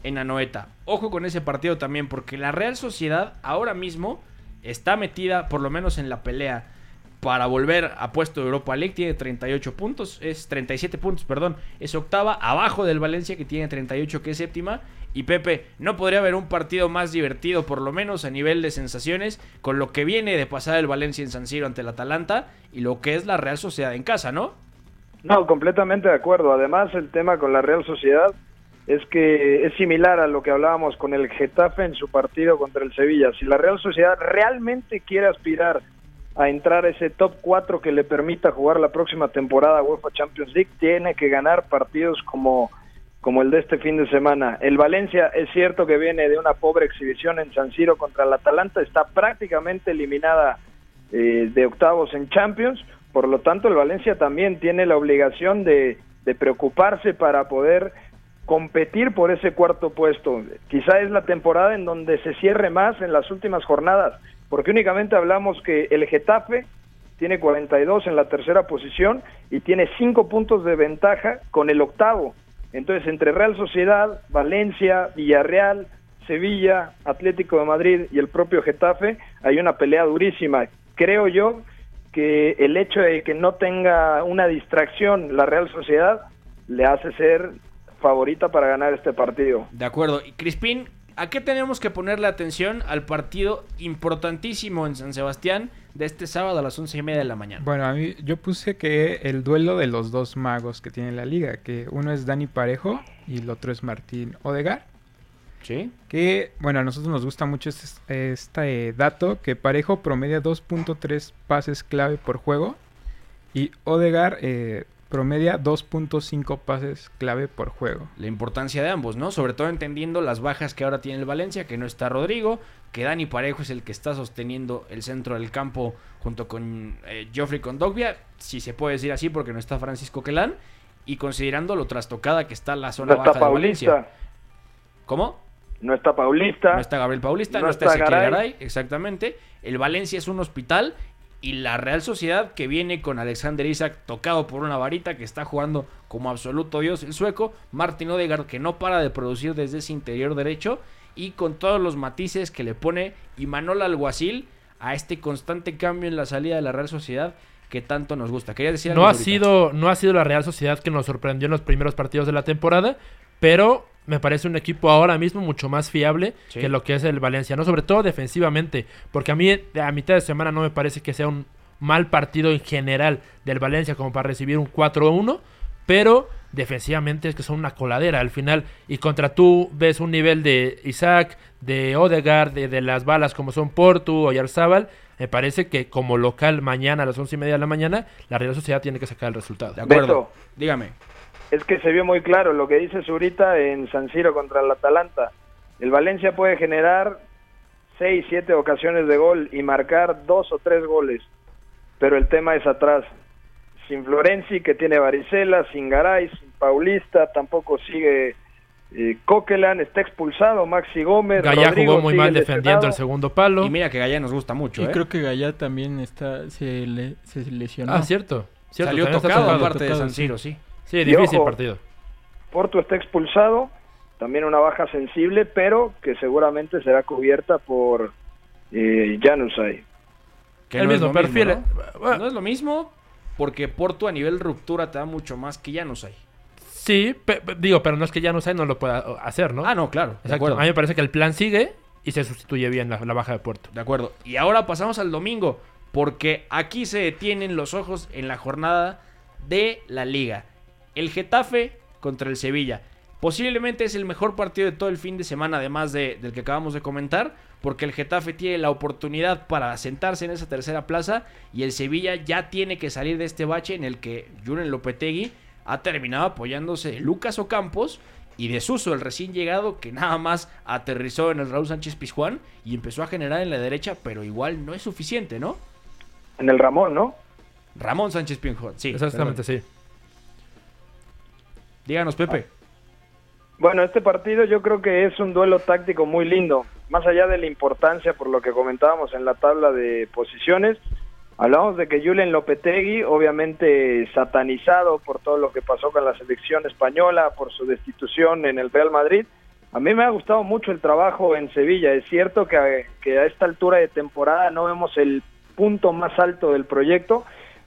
D: en Anoeta. Ojo con ese partido también, porque la Real Sociedad ahora mismo está metida, por lo menos en la pelea, para volver a puesto de Europa League. Tiene 38 puntos, es 37 puntos, perdón. Es octava, abajo del Valencia que tiene 38, que es séptima. Y Pepe, no podría haber un partido más divertido, por lo menos a nivel de sensaciones, con lo que viene de pasar el Valencia en San Siro ante el Atalanta y lo que es la Real Sociedad en casa, ¿no?
H: No, completamente de acuerdo. Además, el tema con la Real Sociedad es que es similar a lo que hablábamos con el Getafe en su partido contra el Sevilla. Si la Real Sociedad realmente quiere aspirar a entrar a ese top 4 que le permita jugar la próxima temporada UEFA Champions League, tiene que ganar partidos como, como el de este fin de semana. El Valencia es cierto que viene de una pobre exhibición en San Siro contra el Atalanta, está prácticamente eliminada eh, de octavos en Champions, por lo tanto el Valencia también tiene la obligación de, de preocuparse para poder competir por ese cuarto puesto. Quizá es la temporada en donde se cierre más en las últimas jornadas, porque únicamente hablamos que el Getafe tiene 42 en la tercera posición y tiene 5 puntos de ventaja con el octavo. Entonces, entre Real Sociedad, Valencia, Villarreal, Sevilla, Atlético de Madrid y el propio Getafe, hay una pelea durísima. Creo yo que el hecho de que no tenga una distracción la Real Sociedad le hace ser favorita para ganar este partido.
D: De acuerdo. Y Crispín, ¿a qué tenemos que ponerle atención al partido importantísimo en San Sebastián de este sábado a las once y media de la mañana?
G: Bueno, a mí yo puse que el duelo de los dos magos que tiene la liga, que uno es Dani Parejo y el otro es Martín Odegar.
D: Sí.
G: Que, bueno, a nosotros nos gusta mucho este, este dato, que Parejo promedia 2.3 pases clave por juego y Odegar eh, promedia 2.5 pases clave por juego.
D: La importancia de ambos, ¿no? Sobre todo entendiendo las bajas que ahora tiene el Valencia, que no está Rodrigo, que Dani Parejo es el que está sosteniendo el centro del campo junto con eh, Geoffrey Condogbia, si se puede decir así porque no está Francisco Quelán, y considerando lo trastocada que está la zona
H: No está
D: baja de Valencia.
H: Paulista,
D: ¿Cómo?
H: no está Paulista.
D: No está Gabriel Paulista, no,
H: no
D: está
H: está
D: Ezequiel
H: Garay.
D: Garay, exactamente. El Valencia es un hospital y la Real Sociedad que viene con Alexander Isaac tocado por una varita que está jugando como absoluto dios el sueco, Martin Odegaard que no para de producir desde ese interior derecho y con todos los matices que le pone Imanol Alguacil a este constante cambio en la salida de la Real Sociedad que tanto nos gusta. Quería decir
E: No ha, sido, no ha sido la Real Sociedad que nos sorprendió en los primeros partidos de la temporada, pero me parece un equipo ahora mismo mucho más fiable
D: Sí.
E: que lo que es el Valencia, ¿no? Sobre todo defensivamente, porque a mí a mitad de semana no me parece que sea un mal partido en general del Valencia como para recibir un 4-1, pero defensivamente es que son una coladera al final y contra tú ves un nivel de Isaac, de Odegaard, de, de las balas como son Portu o Yarzábal, me parece que como local mañana a las once y media de la mañana la Real Sociedad tiene que sacar el resultado.
D: De acuerdo.
H: Beto.
D: Dígame.
H: Es que se vio muy claro lo que dice Zurita en San Siro contra el Atalanta. El Valencia puede generar seis, siete ocasiones de gol y marcar dos o tres goles, pero el tema es atrás. Sin Florenzi, que tiene varicela, sin Garay, sin Paulista, tampoco sigue eh, Coquelin, está expulsado, Maxi Gómez.
E: Gaya
H: Rodrigo
E: jugó muy mal defendiendo
H: lesionado.
E: el segundo palo.
D: Y mira que Gaya nos gusta mucho,
I: Y
D: ¿eh?
I: creo que Gallá también está se, le- se lesionó.
E: Ah, cierto. cierto
D: Salió tocado
E: tocado.
D: aparte de San. Siro, sí.
E: Sí,
H: Y
E: difícil
H: ojo,
E: partido.
H: Porto está expulsado, también una baja sensible, pero que seguramente será cubierta por eh, Januzaj.
D: Que
E: El
D: no
E: mismo perfil.
D: ¿no?
E: Bueno,
D: No es lo mismo porque Porto a nivel ruptura te da mucho más que hay.
E: Sí, pe- digo, pero no es que ya no lo pueda hacer, ¿no?
D: Ah, no, claro. De
E: Exacto.
D: acuerdo.
E: A mí me parece que el plan sigue y se sustituye bien la, la baja de Puerto.
D: De acuerdo. Y ahora pasamos al domingo, porque aquí se detienen los ojos en la jornada de la liga. El Getafe contra el Sevilla. Posiblemente es el mejor partido de todo el fin de semana, además de- del que acabamos de comentar, porque el Getafe tiene la oportunidad para sentarse en esa tercera plaza y el Sevilla ya tiene que salir de este bache en el que Julen Lopetegui ha terminado apoyándose de Lucas Ocampos y de Suso, el recién llegado que nada más aterrizó en el Raúl Sánchez Pizjuán y empezó a generar en la derecha, pero igual no es suficiente, ¿no?
H: En el Ramón, ¿no?
D: Ramón Sánchez Pizjuán, sí.
E: Exactamente,
D: perdón.
E: sí.
D: Díganos, Pepe.
H: Bueno, este partido yo creo que es un duelo táctico muy lindo. Más allá de la importancia por lo que comentábamos en la tabla de posiciones, hablamos de que Julen Lopetegui, obviamente satanizado por todo lo que pasó con la selección española, por su destitución en el Real Madrid, a mí me ha gustado mucho el trabajo en Sevilla. Es cierto que a, que a esta altura de temporada no vemos el punto más alto del proyecto,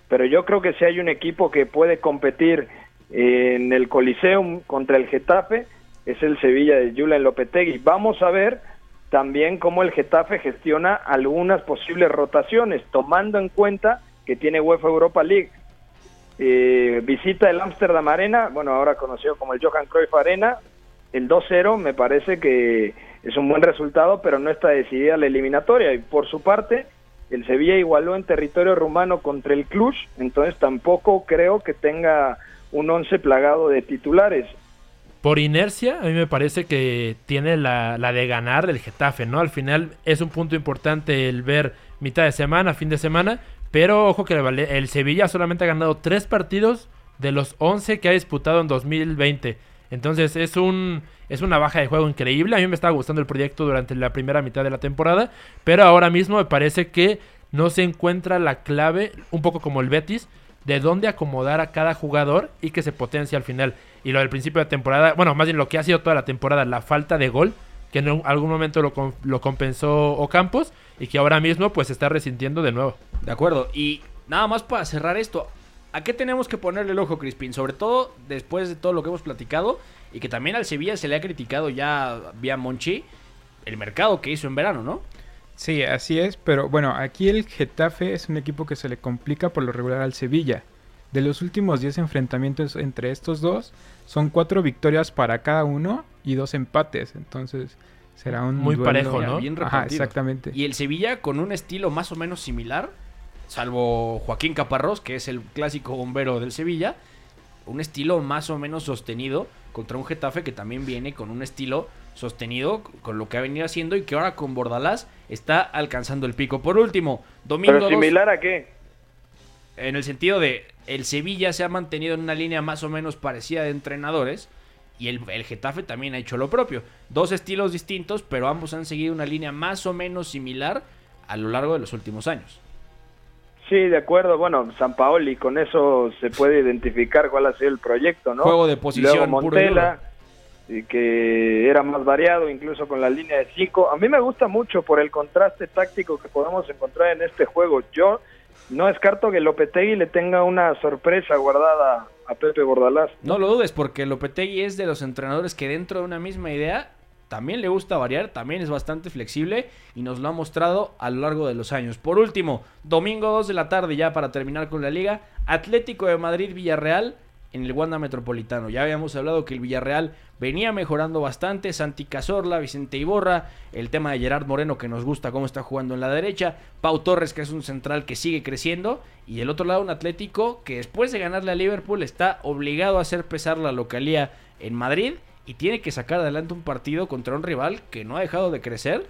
H: pero yo creo que si hay un equipo que puede competir en el Coliseum contra el Getafe, es el Sevilla de Julen Lopetegui. Vamos a ver también cómo el Getafe gestiona algunas posibles rotaciones, tomando en cuenta que tiene UEFA Europa League. Eh, visita el Amsterdam Arena, bueno, ahora conocido como el Johan Cruyff Arena, el 2-0 me parece que es un buen resultado, pero no está decidida la eliminatoria. Y por su parte, el Sevilla igualó en territorio rumano contra el Cluj, entonces tampoco creo que tenga un once plagado de titulares.
E: Por inercia, a mí me parece que tiene la, la de ganar el Getafe, ¿no? Al final es un punto importante el ver mitad de semana, fin de semana, pero ojo que el, Sevilla solamente ha ganado tres partidos de los 11 que ha disputado en 2020. Entonces es un es una baja de juego increíble. A mí me estaba gustando el proyecto durante la primera mitad de la temporada, pero ahora mismo me parece que no se encuentra la clave, un poco como el Betis, de dónde acomodar a cada jugador y que se potencie al final. Y lo del principio de temporada, bueno, más bien lo que ha sido toda la temporada, la falta de gol, que en algún momento lo, lo compensó Ocampos y que ahora mismo pues se está resintiendo de nuevo.
D: De acuerdo, y nada más para cerrar esto, ¿a qué tenemos que ponerle el ojo, Crispin? Sobre todo después de todo lo que hemos platicado y que también al Sevilla se le ha criticado ya vía Monchi el mercado que hizo en verano, ¿no?
G: Sí, así es, pero bueno, aquí el Getafe es un equipo que se le complica por lo regular al Sevilla. De los últimos 10 enfrentamientos entre estos dos, son 4 victorias para cada uno y 2 empates. Entonces, será un
E: muy parejo, ¿no?
D: Bien
G: Ajá, exactamente.
D: Y el Sevilla con un estilo más o menos similar, salvo Joaquín Caparrós, que es el clásico bombero del Sevilla, un estilo más o menos sostenido contra un Getafe que también viene con un estilo sostenido con lo que ha venido haciendo y que ahora con Bordalás está alcanzando el pico. Por último, domingo
H: ¿Pero similar a qué?
D: En el sentido de el Sevilla se ha mantenido en una línea más o menos parecida de entrenadores y el, el, Getafe también ha hecho lo propio. Dos estilos distintos, pero ambos han seguido una línea más o menos similar a lo largo de los últimos años.
H: Sí, de acuerdo. Bueno, San Paoli, con eso se puede identificar cuál ha sido el proyecto, ¿no?
D: Juego de posición.
H: Luego Montela, que era más variado, incluso con la línea de 5. A mí me gusta mucho por el contraste táctico que podemos encontrar en este juego. Yo no descarto que Lopetegui le tenga una sorpresa guardada a Pepe Bordalás.
D: No lo dudes, porque Lopetegui es de los entrenadores que dentro de una misma idea también le gusta variar, también es bastante flexible y nos lo ha mostrado a lo largo de los años. Por último, domingo 2 de la tarde ya para terminar con la liga, Atlético de Madrid-Villarreal en el Wanda Metropolitano. Ya habíamos hablado que el Villarreal venía mejorando bastante, Santi Cazorla, Vicente Iborra, el tema de Gerard Moreno que nos gusta cómo está jugando en la derecha, Pau Torres que es un central que sigue creciendo. Y el otro lado un Atlético que después de ganarle a Liverpool está obligado a hacer pesar la localía en Madrid y tiene que sacar adelante un partido contra un rival que no ha dejado de crecer.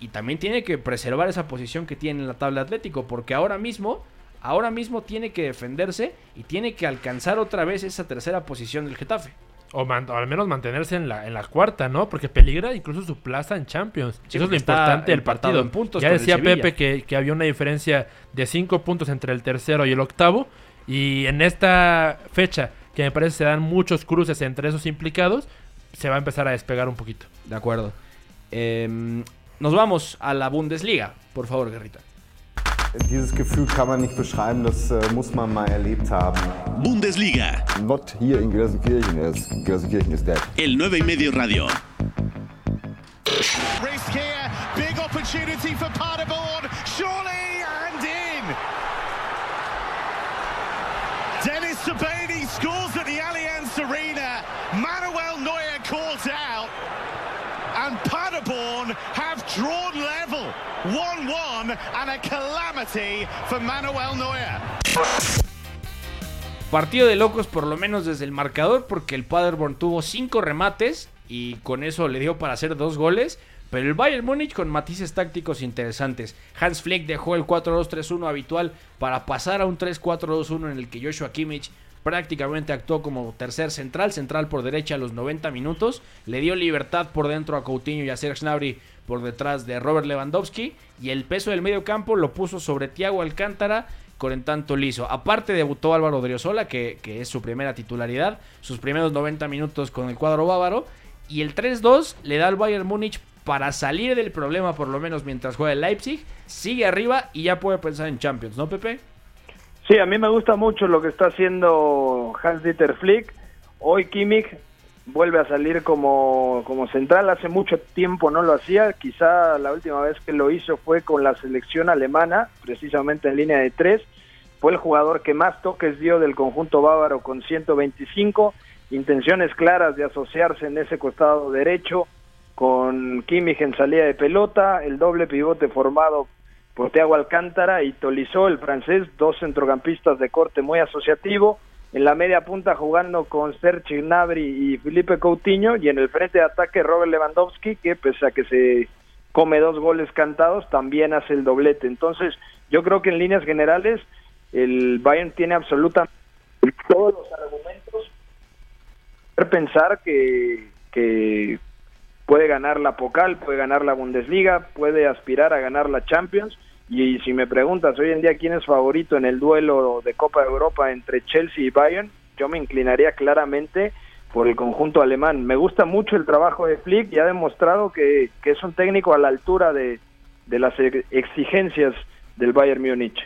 D: Y también tiene que preservar esa posición que tiene en la tabla Atlético porque ahora mismo ahora mismo tiene que defenderse y tiene que alcanzar otra vez esa tercera posición del Getafe.
E: O, al menos mantenerse en la, en la cuarta, ¿no? Porque peligra incluso su plaza en Champions. Eso es lo importante del partido.
D: En puntos
E: ya decía Pepe que, que, había una diferencia de cinco puntos entre el tercero y el octavo. Y en esta fecha, que me parece se dan muchos cruces entre esos implicados, se va a empezar a despegar un poquito.
D: De acuerdo. Eh, nos vamos a la Bundesliga. Por favor, Guerrita.
M: Dieses Gefühl kann man nicht beschreiben, das äh, muss man mal erlebt haben.
C: Bundesliga.
M: Not here in Gelsenkirchen is. Gelsenkirchen is dead.
C: El 9 y medio radio.
N: Risk here, big opportunity for Paderborn, surely and in. Dennis Sabani scores at the Allianz Arena. Manuel Neuer caught out. And Paderborn have drawn. 1-1 and a calamity for Manuel Neuer.
D: Partido de locos por lo menos desde el marcador porque el Paderborn tuvo 5 remates y con eso le dio para hacer dos goles. Pero el Bayern Múnich con matices tácticos interesantes. Hans Flick dejó el 4-2-3-1 habitual para pasar a un 3-4-2-1 en el que Joshua Kimmich prácticamente actuó como tercer central, central por derecha a los 90 minutos. Le dio libertad por dentro a Coutinho y a Serge Gnabry por detrás de Robert Lewandowski. Y el peso del medio campo lo puso sobre Thiago Alcántara con en tanto liso. Aparte debutó Álvaro Driosola, que, que es su primera titularidad, sus primeros 90 minutos con el cuadro bávaro. Y el 3-2 le da al Bayern Múnich para salir del problema, por lo menos mientras juega el Leipzig. Sigue arriba y ya puede pensar en Champions, ¿no, Pepe?
H: Sí, a mí me gusta mucho lo que está haciendo Hans-Dieter Flick. Hoy Kimmich vuelve a salir como, como central. Hace mucho tiempo no lo hacía. Quizá la última vez que lo hizo fue con la selección alemana, precisamente en línea de tres. Fue el jugador que más toques dio del conjunto bávaro con 125. Intenciones claras de asociarse en ese costado derecho con Kimmich en salida de pelota. El doble pivote formado por Thiago Alcántara y Tolizó, el francés, dos centrocampistas de corte muy asociativo, en la media punta jugando con Serge Gnabry y Felipe Coutinho, y en el frente de ataque Robert Lewandowski, que pese a que se come dos goles cantados, también hace el doblete. Entonces, yo creo que en líneas generales el Bayern tiene absolutamente todos los argumentos para pensar que, que puede ganar la Pocal, puede ganar la Bundesliga, puede aspirar a ganar la Champions Y si me preguntas hoy en día quién es favorito en el duelo de Copa de Europa entre Chelsea y Bayern, yo me inclinaría claramente por el conjunto alemán. Me gusta mucho el trabajo de Flick y ha demostrado que, que es un técnico a la altura de, de las ex- exigencias del Bayern Múnich.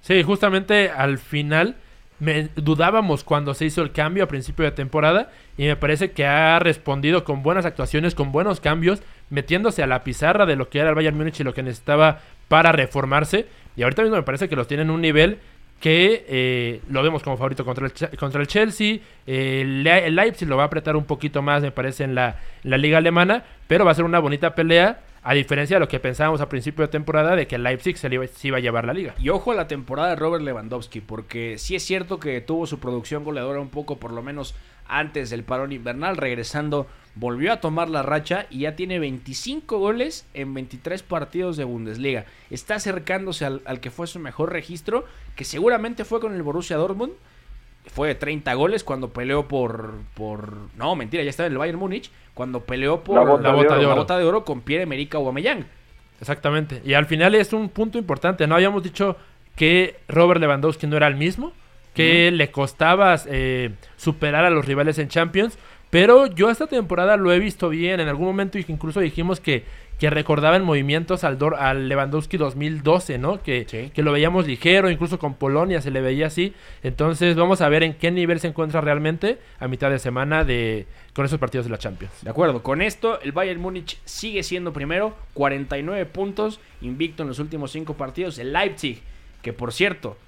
E: Sí, justamente al final me dudábamos cuando se hizo el cambio a principio de temporada y me parece que ha respondido con buenas actuaciones, con buenos cambios, metiéndose a la pizarra de lo que era el Bayern Múnich y lo que necesitaba para reformarse. Y ahorita mismo me parece que los tienen en un nivel que eh, lo vemos como favorito contra el, contra el Chelsea. eh, el Leipzig lo va a apretar un poquito más, me parece, en la, en la liga alemana, pero va a ser una bonita pelea. A diferencia de lo que pensábamos a principio de temporada de que Leipzig se, le iba, se iba a llevar la liga.
D: Y ojo a la temporada de Robert Lewandowski, porque sí es cierto que tuvo su producción goleadora un poco, por lo menos antes del parón invernal, regresando, volvió a tomar la racha y ya tiene 25 goles en 23 partidos de Bundesliga. Está acercándose al, al que fue su mejor registro, que seguramente fue con el Borussia Dortmund. Fue de 30 goles cuando peleó por, por... No, mentira, ya estaba en el Bayern Múnich. Cuando peleó por
E: La bota de oro.
D: la bota de oro con Pierre-Emerick Aubameyang.
E: Exactamente. Y al final es un punto importante. No habíamos dicho que Robert Lewandowski no era el mismo, que le costaba eh, superar a los rivales en Champions. Pero yo esta temporada lo he visto bien. En algún momento incluso dijimos que, que recordaba en movimientos al, Dor- al Lewandowski 2012, ¿no? Que, que lo veíamos ligero, incluso con Polonia se le veía así. Entonces vamos a ver en qué nivel se encuentra realmente a mitad de semana de con esos partidos de la Champions.
D: De acuerdo, con esto el Bayern Múnich sigue siendo primero, 49 puntos, invicto en los últimos 5 partidos. El Leipzig, que por cierto,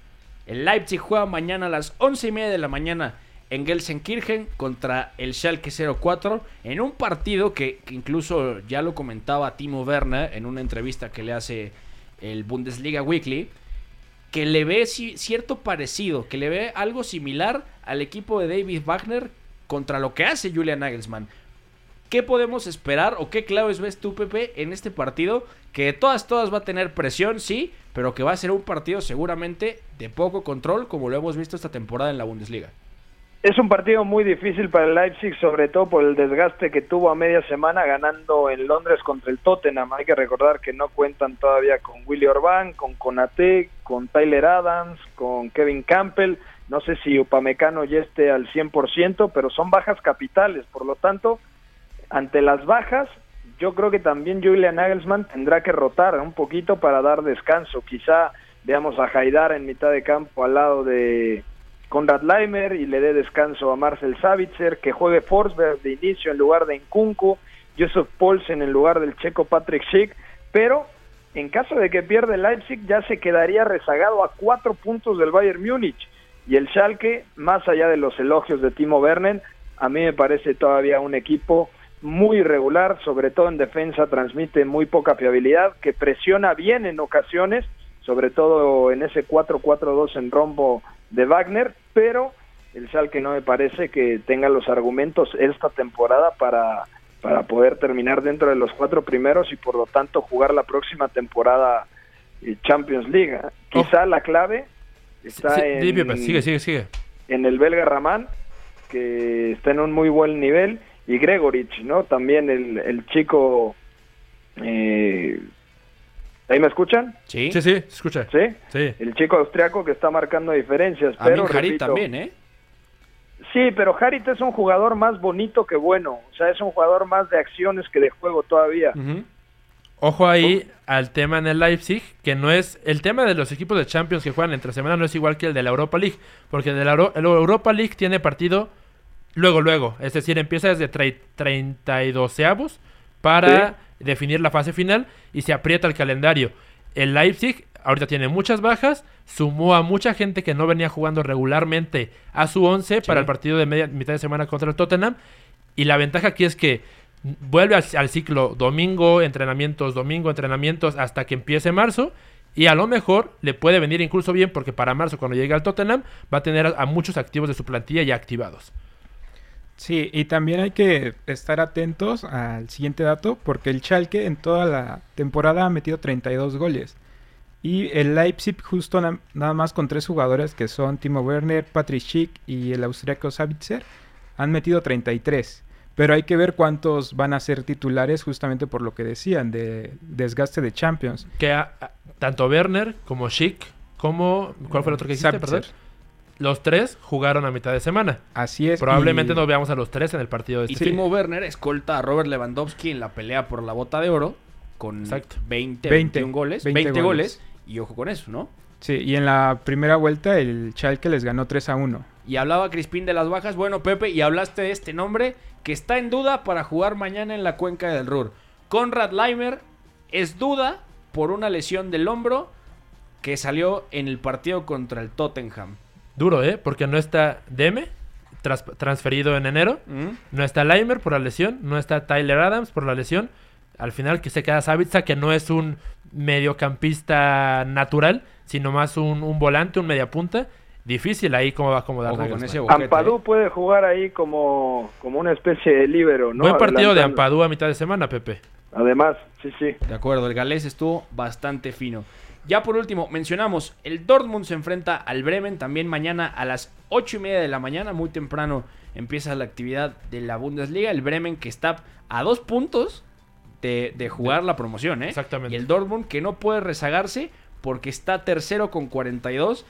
D: el Leipzig juega mañana a las 11 y media de la mañana en Gelsenkirchen contra el Schalke 04 en un partido que, incluso ya lo comentaba Timo Werner en una entrevista que le hace el Bundesliga Weekly que le ve ci- cierto parecido, que le ve algo similar al equipo de David Wagner contra lo que hace Julian Nagelsmann. ¿Qué podemos esperar o qué claves ves tú, Pepe, en este partido? Que de todas, todas va a tener presión, sí, pero que va a ser un partido seguramente de poco control, como lo hemos visto esta temporada en la Bundesliga.
H: Es un partido muy difícil para el Leipzig, sobre todo por el desgaste que tuvo a media semana ganando en Londres contra el Tottenham. Hay que recordar que no cuentan todavía con Willy Orban, con Konate, con Tyler Adams, con Kevin Campbell. No sé si Upamecano ya esté al 100%, pero son bajas capitales. Por lo tanto, ante las bajas, yo creo que también Julian Nagelsmann tendrá que rotar un poquito para dar descanso. Quizá veamos a Haidar en mitad de campo al lado de Konrad Leimer y le dé descanso a Marcel Savitzer, que juegue Forsberg de inicio en lugar de Nkunku, Joseph Paulsen en lugar del checo Patrick Schick, pero en caso de que pierda Leipzig ya se quedaría rezagado a cuatro puntos del Bayern Múnich. Y el Schalke, más allá de los elogios de Timo Werner, a mí me parece todavía un equipo muy irregular, sobre todo en defensa transmite muy poca fiabilidad, que presiona bien en ocasiones, sobre todo en ese 4-4-2 en rombo de Wagner, pero el Schalke no me parece que tenga los argumentos esta temporada para, para poder terminar dentro de los cuatro primeros y por lo tanto jugar la próxima temporada eh, Champions League. Quizá la clave está
E: Sí,
H: en,
E: sigue, sigue, sigue.
H: en el belga Ramán, que está en un muy buen nivel, y Gregorich, ¿no? También el, el chico... eh, ¿Ahí me escuchan?
D: Sí.
E: Sí, sí, escucha.
H: ¿Sí?
E: Sí.
H: El chico austriaco que está marcando diferencias.
D: Amin
H: pero
D: Harit
H: repito,
D: también, ¿eh?
H: Sí, pero Harit es un jugador más bonito que bueno. O sea, es un jugador más de acciones que de juego todavía.
E: Ojo ahí al tema en el Leipzig, que no es... El tema de los equipos de Champions que juegan entre semana no es igual que el de la Europa League, porque de la Euro- el Europa League tiene partido luego, luego. Es decir, empieza desde tre- 32 avos para definir la fase final y se aprieta el calendario. El Leipzig ahorita tiene muchas bajas, sumó a mucha gente que no venía jugando regularmente a su 11 para el partido de media, mitad de semana contra el Tottenham. Y la ventaja aquí es que vuelve al, al ciclo domingo, entrenamientos, domingo, entrenamientos, hasta que empiece marzo. Y a lo mejor le puede venir incluso bien porque para marzo, cuando llegue al Tottenham, va a tener a, a muchos activos de su plantilla ya activados.
G: Sí, y también hay que estar atentos al siguiente dato, porque el Schalke en toda la temporada ha metido 32 goles. Y el Leipzig justo na- nada más con tres jugadores que son Timo Werner, Patrick Schick y el austriaco Savitzer han metido 33. Pero hay que ver cuántos van a ser titulares justamente por lo que decían, de desgaste de Champions.
E: Que a- a- tanto Werner como Schick, como... ¿Cuál fue el otro que?
G: Sabitzer.
E: Perdón. Los tres jugaron a mitad de semana.
G: Así es.
E: Probablemente
G: y-
E: nos veamos a los tres en el partido de
D: Y
E: este.
D: Timo Werner escolta a Robert Lewandowski en la pelea por la bota de oro con
E: Exacto.
D: 20,
G: 20,
D: 21 goles,
G: 20
D: 20, goles.
G: goles.
D: Y ojo con eso, ¿no?
G: Sí, y en la primera vuelta el Schalke les ganó 3 a 1.
D: Y hablaba Crispín de las bajas. Bueno, Pepe, y hablaste de este nombre que está en duda para jugar mañana en la cuenca del Ruhr. Conrad Leimer es duda por una lesión del hombro que salió en el partido contra el Tottenham.
E: Duro, ¿eh? Porque no está Deme, tras- transferido en enero.
D: ¿Mm?
E: No está Leimer por la lesión. No está Tyler Adams por la lesión. Al final que se queda Savitza, que no es un mediocampista natural, sino más un, un volante, un mediapunta. Difícil ahí cómo va a acomodar
D: Ojo con
E: Nagelsmann.
D: ese boquete,
H: Ampadú
D: ¿eh?
H: puede jugar ahí como, como una especie de líbero, ¿no?
E: Buen partido de. Ampadú a mitad de semana, Pepe.
H: Además, sí, sí.
D: De acuerdo, el galés estuvo bastante fino. Ya por último, mencionamos, el Dortmund se enfrenta al Bremen también mañana a las 8 y media de la mañana, muy temprano empieza la actividad de la Bundesliga. El Bremen que está a dos puntos de, de jugar la promoción, ¿eh?
E: Exactamente.
D: Y el Dortmund que no puede rezagarse porque está tercero con 42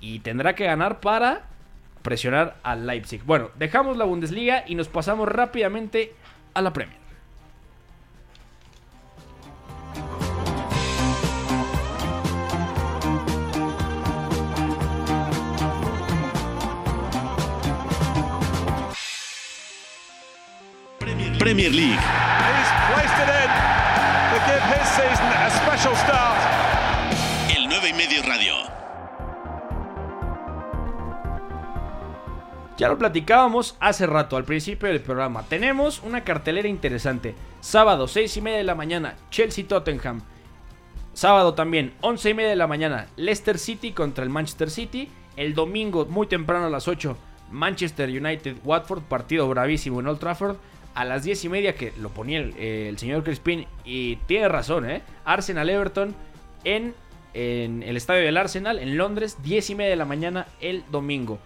D: y tendrá que ganar para presionar al Leipzig. Bueno, dejamos la Bundesliga y nos pasamos rápidamente a la Premier.
N: Special start.
C: El 9 y medio radio.
D: Ya lo platicábamos hace rato, al principio del programa. Tenemos una cartelera interesante. Sábado, 6 y media de la mañana, Chelsea-Tottenham. Sábado también, 11 y media de la mañana, Leicester City contra el Manchester City. El domingo, muy temprano a las 8, Manchester United-Watford, partido bravísimo en Old Trafford. A las 10 y media, que lo ponía el, eh, el señor Crispin, y tiene razón, ¿eh? Arsenal-Everton en, en el estadio del Arsenal, en Londres, 10 y media de la mañana el domingo.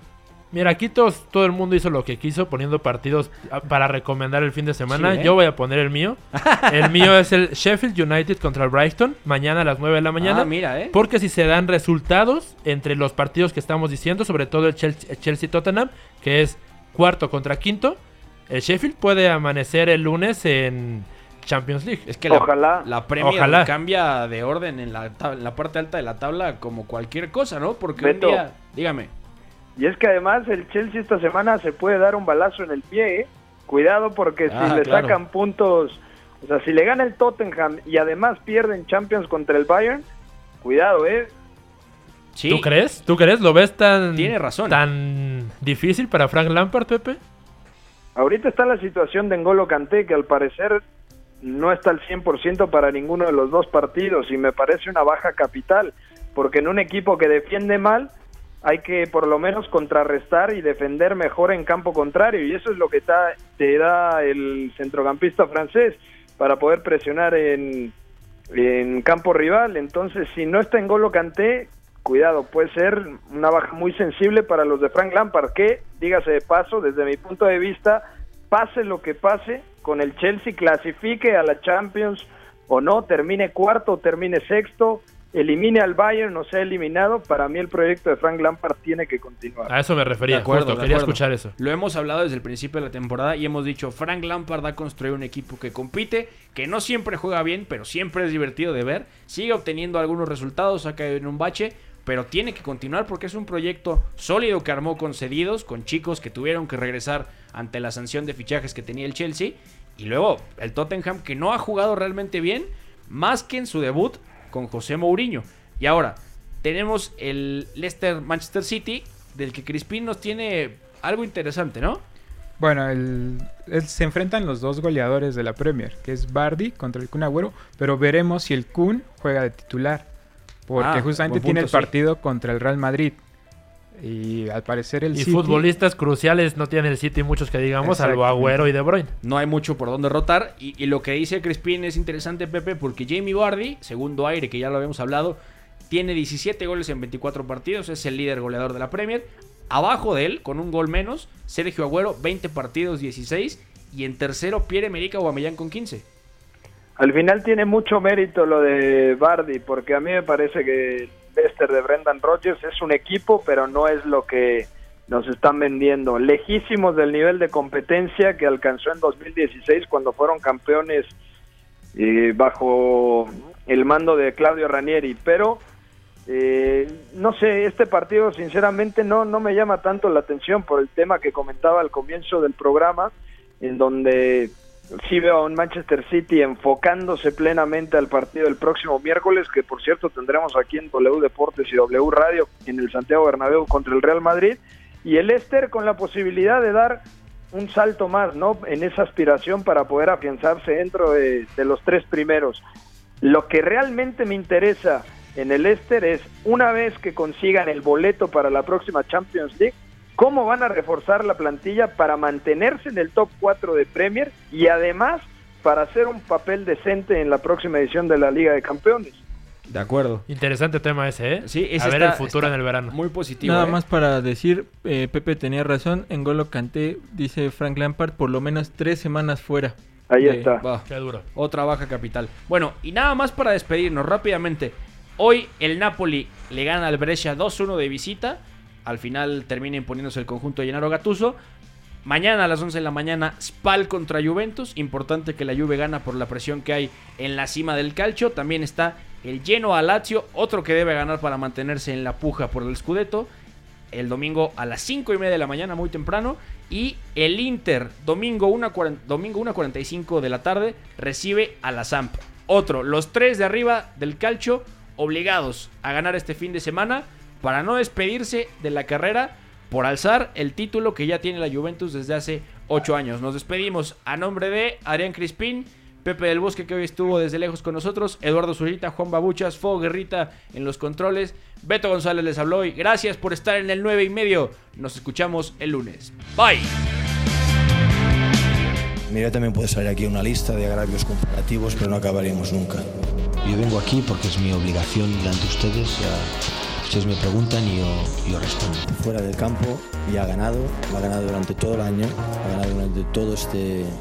E: Mira, aquí todos- todo el mundo hizo lo que quiso poniendo partidos a- para recomendar el fin de semana.
D: Sí, ¿eh?
E: Yo voy a poner el mío. El mío es el Sheffield United contra el Brighton, mañana a las 9 de la mañana.
D: Ah, mira, ¿eh?
E: Porque si se dan resultados entre los partidos que estamos diciendo, sobre todo el Chelsea- el Chelsea-Tottenham, que es cuarto contra quinto, el Sheffield puede amanecer el lunes en Champions League.
D: Es que la,
H: Ojalá.
D: la Premier
E: Ojalá.
D: cambia de orden en la, en la parte alta de la tabla como cualquier cosa, ¿no? Porque
H: Beto.
D: un día, dígame,
H: Y es que además el Chelsea esta semana se puede dar un balazo en el pie, ¿eh? Cuidado porque si
D: Ah,
H: le
D: claro.
H: sacan puntos, o sea, si le gana el Tottenham y además pierden Champions contra el Bayern, cuidado, ¿eh?
D: sí,
E: ¿Tú crees? ¿Tú crees? ¿Lo ves tan,
D: Tiene razón.
E: tan difícil para Frank Lampard, Pepe?
H: Ahorita está la situación de N'Golo Kanté que al parecer no está al 100% para ninguno de los dos partidos y me parece una baja capital, porque en un equipo que defiende mal hay que por lo menos contrarrestar y defender mejor en campo contrario y eso es lo que te da el centrocampista francés para poder presionar en, en campo rival. Entonces, si no está en Golo Kanté, cuidado, puede ser una baja muy sensible para los de Frank Lampard, que, dígase de paso, desde mi punto de vista, pase lo que pase, con el Chelsea clasifique a la Champions o no, termine cuarto o termine sexto, elimine al Bayern o sea eliminado, para mí el proyecto de Frank Lampard tiene que continuar.
E: A eso me refería.
D: de acuerdo,
E: justo,
D: de
E: quería
D: acuerdo.
E: escuchar eso.
D: Lo hemos hablado desde el principio de la temporada y hemos dicho, Frank Lampard ha construido un equipo que compite, que no siempre juega bien, pero siempre es divertido de ver, sigue obteniendo algunos resultados, ha caído en un bache, pero tiene que continuar porque es un proyecto sólido que armó con cedidos, con chicos que tuvieron que regresar ante la sanción de fichajes que tenía el Chelsea, y luego el Tottenham que no ha jugado realmente bien, más que en su debut con José Mourinho. Y ahora, tenemos el Leicester Manchester City, del que Crispin nos tiene algo interesante, ¿no?
G: Bueno, el- se enfrentan los dos goleadores de la Premier, que es Bardi contra el Kun Agüero, pero veremos si el Kun juega de titular, porque
D: Ah,
G: justamente tiene el
D: sí.
G: partido contra el Real Madrid. Y al parecer el
E: Y
G: City-
E: futbolistas cruciales no tiene el City muchos que digamos, salvo. Agüero y De Bruyne.
D: No hay mucho por dónde rotar. Y, y lo que dice Crispin es interesante, Pepe, porque Jamie Vardy, segundo aire, que ya lo habíamos hablado, tiene 17 goles en 24 partidos, es el líder goleador de la Premier. Abajo de él, con un gol menos, Sergio Agüero, 20 partidos, 16. Y en tercero, Pierre-Emerick Aubameyang con 15.
H: Al final tiene mucho mérito lo de Bardi, porque a mí me parece que Leicester de Brendan Rodgers es un equipo, pero no es lo que nos están vendiendo. Lejísimos del nivel de competencia que alcanzó en 2016 cuando fueron campeones eh, bajo el mando de Claudio Ranieri, pero eh, no sé, este partido sinceramente no, no me llama tanto la atención por el tema que comentaba al comienzo del programa, en donde sí veo a un Manchester City enfocándose plenamente al partido el próximo miércoles, que por cierto tendremos aquí en W Deportes y W Radio en el Santiago Bernabéu contra el Real Madrid, y el Leicester con la posibilidad de dar un salto más, ¿no? En esa aspiración para poder afianzarse dentro de, los tres primeros. Lo que realmente me interesa en el Leicester es, una vez que consigan el boleto para la próxima Champions League, cómo van a reforzar la plantilla para mantenerse en el top 4 de Premier y además para hacer un papel decente en la próxima edición de la Liga de Campeones.
D: De acuerdo.
E: Interesante tema ese, ¿eh?
D: Sí, ese
E: a ver
D: está-
E: el futuro en el verano.
D: Muy positivo.
I: Nada
D: ¿eh?
I: más para decir, eh, Pepe tenía razón, en Golo Canté, dice Frank Lampard, por lo menos tres semanas fuera.
H: Ahí
I: de-
H: está.
D: Va.
E: Qué duro.
D: Otra baja capital. Bueno, y nada más para despedirnos rápidamente. Hoy el Napoli le gana al Brescia 2-1 de visita. Al final termina imponiéndose el conjunto de Gennaro Gattuso. Mañana a las 11 de la mañana, Spal contra Juventus. Importante que la Juve gana por la presión que hay en la cima del calcio. También está el lleno a Lazio, otro que debe ganar para mantenerse en la puja por el Scudetto. El domingo a las 5 y media de la mañana, muy temprano. Y el Inter, domingo 1.40 domingo 1.45 de la tarde, recibe a la Samp. Otro, los tres de arriba del calcio obligados a ganar este fin de semana para no despedirse de la carrera por alzar el título que ya tiene la Juventus desde hace 8 años. Nos despedimos a nombre de Adrián Crispín, Pepe del Bosque que hoy estuvo desde lejos con nosotros, Eduardo Zurita, Juan Babuchas, Fuego Guerrita en los controles, Beto González les habló y gracias por estar en el 9 y medio. Nos escuchamos el lunes. Bye.
O: Mira, también puede salir aquí una lista de agravios comparativos, pero no acabaríamos nunca.
K: Yo vengo aquí porque es mi obligación delante de ustedes. Ya, ustedes me preguntan y yo, yo respondo.
O: Fuera del campo ya ha ganado, lo ha ganado durante todo el año, ha ganado durante toda esta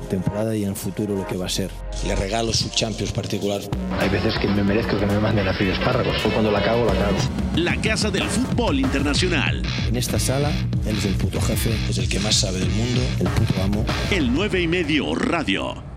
O: temporada y en el futuro lo que va a ser. Le regalo su Champions particular.
K: Hay veces que me merezco que me manden a freír espárragos. O cuando la cago, la cago.
C: La casa del fútbol internacional.
O: En esta sala, él es el puto jefe, es el que más sabe del mundo, el puto amo.
C: El 9 y medio radio.